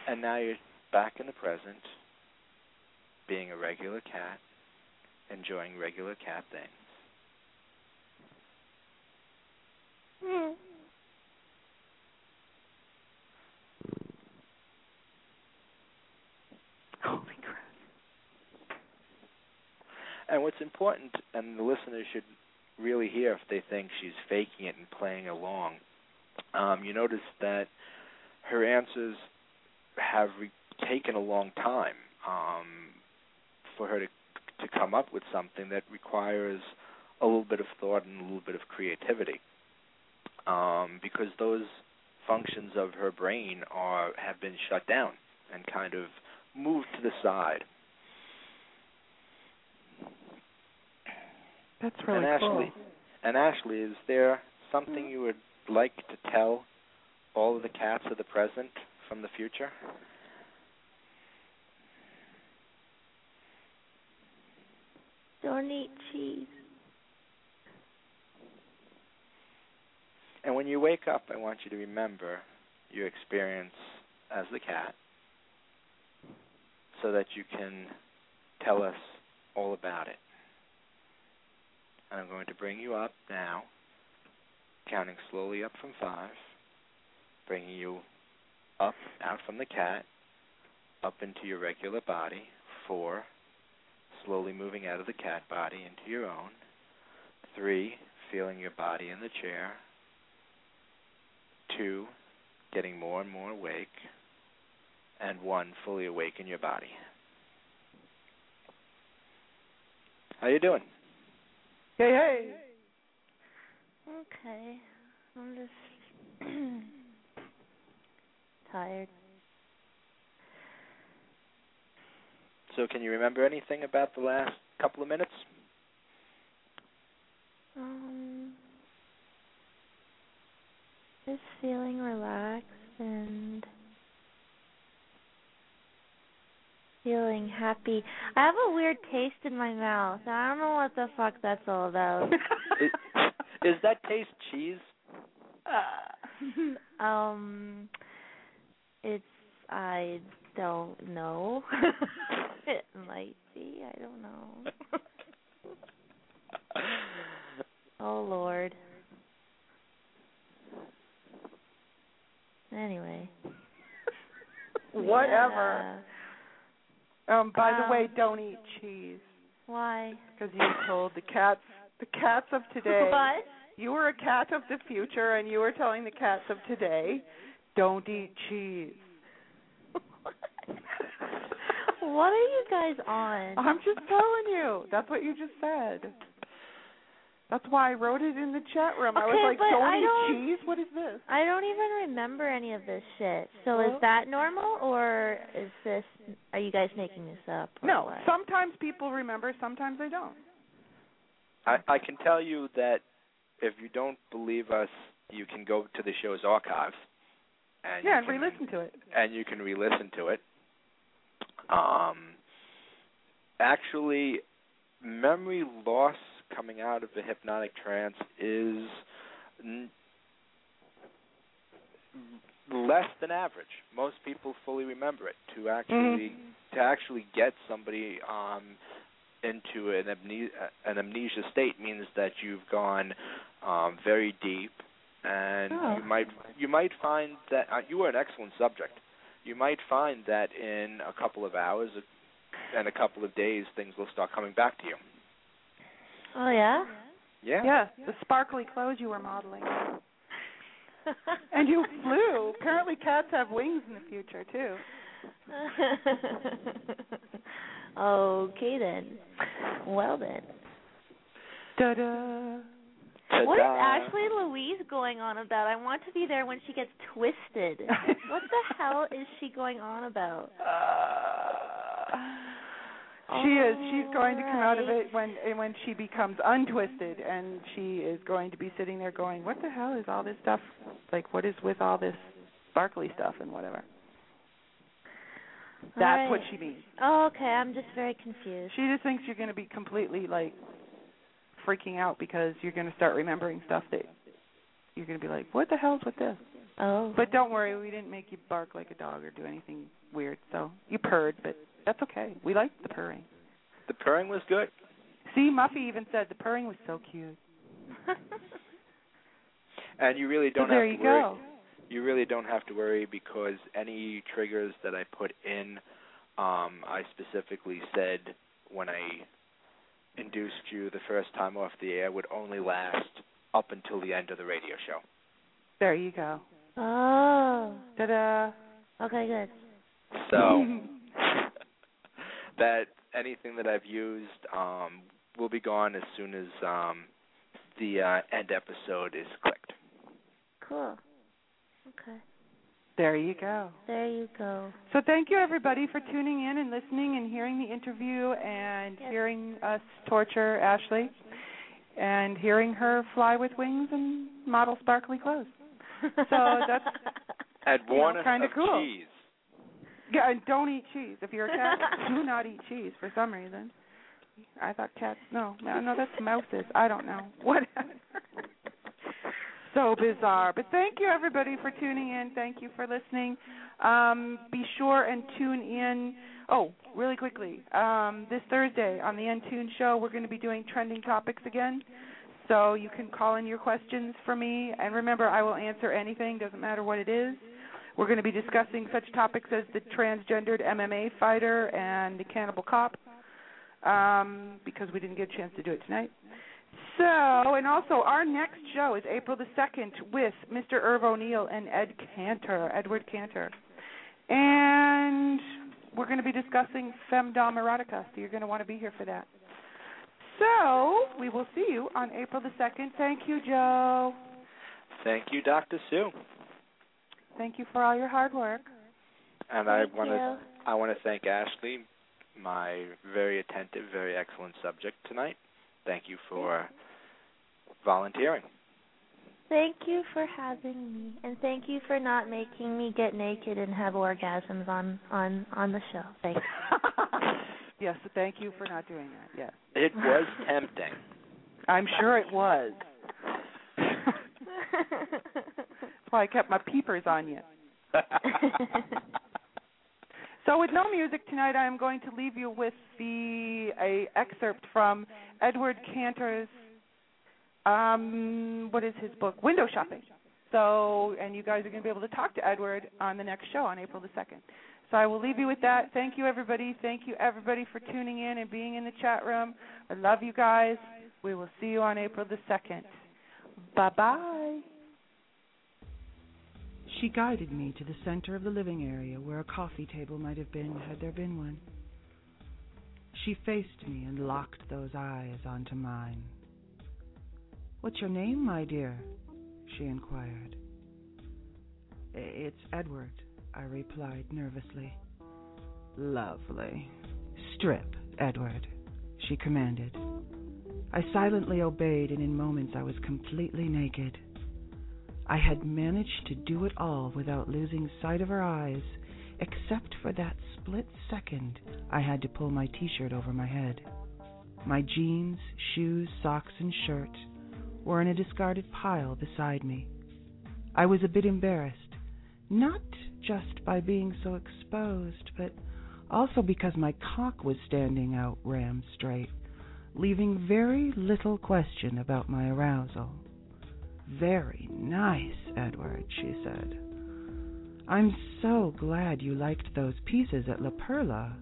And now you're back in the present, being a regular cat, enjoying regular cat things. Mm. Holy crap. And what's important, and the listeners should really hear if they think she's faking it and playing along, um, you notice that her answers have re- taken a long time um, for her to to come up with something that requires a little bit of thought and a little bit of creativity, um, because those functions of her brain are have been shut down and kind of moved to the side. That's really and Ashley, cool. And Ashley, is there something you would like to tell all of the cats of the present from the future? Don't eat cheese. And when you wake up, I want you to remember your experience as the cat so that you can tell us all about it. And I'm going to bring you up now, counting slowly up from five, bringing you up, out from the cat, up into your regular body. Four, slowly moving out of the cat body into your own. Three, feeling your body in the chair. Two, getting more and more awake. And one, fully awake in your body. How are you doing? Hey, hey. Okay. I'm just tired. So, can you remember anything about the last couple of minutes? Um, just feeling relaxed and feeling happy. I have a weird taste in my mouth. I don't know what the fuck that's all about. is, is that taste cheese? um, it's I don't know. it might be. I don't know. oh Lord. Anyway. Whatever. Um. By the Um, way, don't eat cheese Why? because you told the cats, the cats of today. What? You were a cat of the future, and you were telling the cats of today, don't eat cheese. what are you guys on? I'm just telling you. That's what you just said. That's why I wrote it in the chat room. I was like, but don't I eat don't- cheese? What is this? I don't even remember any of this shit. So Well- is that normal or is this are you guys making this up? No, what? sometimes people remember, sometimes they don't. I, I can tell you that if you don't believe us, you can go to the show's archives. And yeah, and re-listen to it. and you can re-listen to it. Um, actually, memory loss coming out of a hypnotic trance is n- less than average. Most people fully remember it. To actually to actually get somebody um, into an amnesia an amnesia state means that you've gone um, very deep, and Oh. you might you might find that uh, you are an excellent subject. You might find that in a couple of hours and a couple of days, things will start coming back to you. Oh yeah? Yeah. Yeah, the sparkly clothes you were modeling. And you flew. Apparently cats have wings in the future, too. okay then. Well then. Da-da. What is Ta-da. actually Louise going on about? I want to be there when she gets twisted. what the hell is she going on about? Uh, She is. She's oh, going to come out of it when when she becomes untwisted, and she is going to be sitting there going, "What the hell is all this stuff? Like, what is with all this sparkly stuff and whatever?" That's what she means. Oh, okay. I'm just very confused. She just thinks you're going to be completely like freaking out because you're going to start remembering stuff that you're going to be like, "What the hell's with this?" Oh. But don't worry, we didn't make you bark like a dog or do anything weird. So you purred, but that's okay. We liked the purring. The purring was good. See, Muffy even said the purring was so cute. And you really don't so there have you to worry. go. You really don't have to worry because any triggers that I put in, um, I specifically said when I induced you the first time off the air would only last up until the end of the radio show. There you go. oh. Ta-da. Okay, good. So that anything that I've used um, will be gone as soon as um, the uh, end episode is clicked. Cool. Okay. there you go. There you go. So thank you everybody for tuning in and listening and hearing the interview and Yes. hearing us torture Ashley and hearing her fly with wings and model sparkly clothes. So that's And You know, kinda of cool. cheese. Yeah, and don't eat cheese. If you're a cat, do not eat cheese for some reason. I thought cats. No, no, no, that's mouses. I don't know. Whatever. so bizarre. But thank you everybody for tuning in. Thank you for listening. Um, be sure and tune in. Oh, really quickly. Um, this Thursday on the Entune show, we're going to be doing trending topics again. So you can call in your questions for me, and remember, I will answer anything. Doesn't matter what it is. We're going to be discussing such topics as the transgendered MMA fighter and the cannibal cop, um, because we didn't get a chance to do it tonight. So, and also our next show is April the second with Mr. Irv O'Neill and Ed Cantor, Edward Cantor, and we're going to be discussing femdom erotica. So you're going to want to be here for that. So we will see you on April the second. Thank you, Joe. Thank you, Dr. Sue. Thank you for all your hard work. And I want to I want to thank Ashley, my very attentive, very excellent subject tonight. Thank you for volunteering. Thank you for having me, and thank you for not making me get naked and have orgasms on on on the show. Thanks. yes, thank you for not doing that. Yes. It was tempting. I'm sure it was. That's why I kept my peepers on you. so with no music tonight, I am going to leave you with the a excerpt from Edward Cantor's um what is his book? Window shopping. So and you guys are going to be able to talk to Edward on the next show on April the 2nd. So I will leave you with that. Thank you everybody. Thank you everybody for tuning in and being in the chat room. I love you guys. We will see you on April the 2nd. Bye-bye. She guided me to the center of the living area where a coffee table might have been had there been one. She faced me and locked those eyes onto mine. What's your name, my dear? she inquired. It's Edward, I replied nervously. Lovely. Strip, Edward, she commanded. I silently obeyed, and in moments I was completely naked. I had managed to do it all without losing sight of her eyes, except for that split second I had to pull my t shirt over my head. My jeans, shoes, socks, and shirt were in a discarded pile beside me. I was a bit embarrassed, not just by being so exposed, but also because my cock was standing out ram straight, leaving very little question about my arousal. Very nice, Edward, she said. I'm so glad you liked those pieces at La Perla.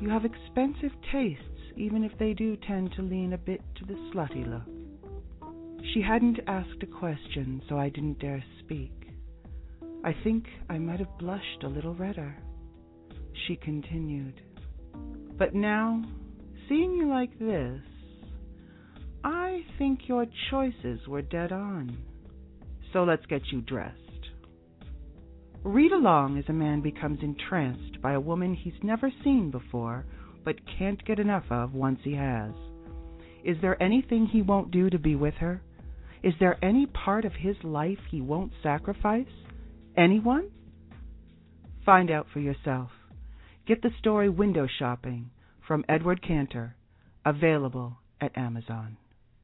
You have expensive tastes, even if they do tend to lean a bit to the slutty look. She hadn't asked a question, so I didn't dare speak. I think I might have blushed a little redder. She continued, But now, seeing you like this, I think your choices were dead on. So let's get you dressed. Read along as a man becomes entranced by a woman he's never seen before, but can't get enough of once he has. Is there anything he won't do to be with her? Is there any part of his life he won't sacrifice? Anyone? Find out for yourself. Get the story Window Shopping from Edward Cantor, available at Amazon.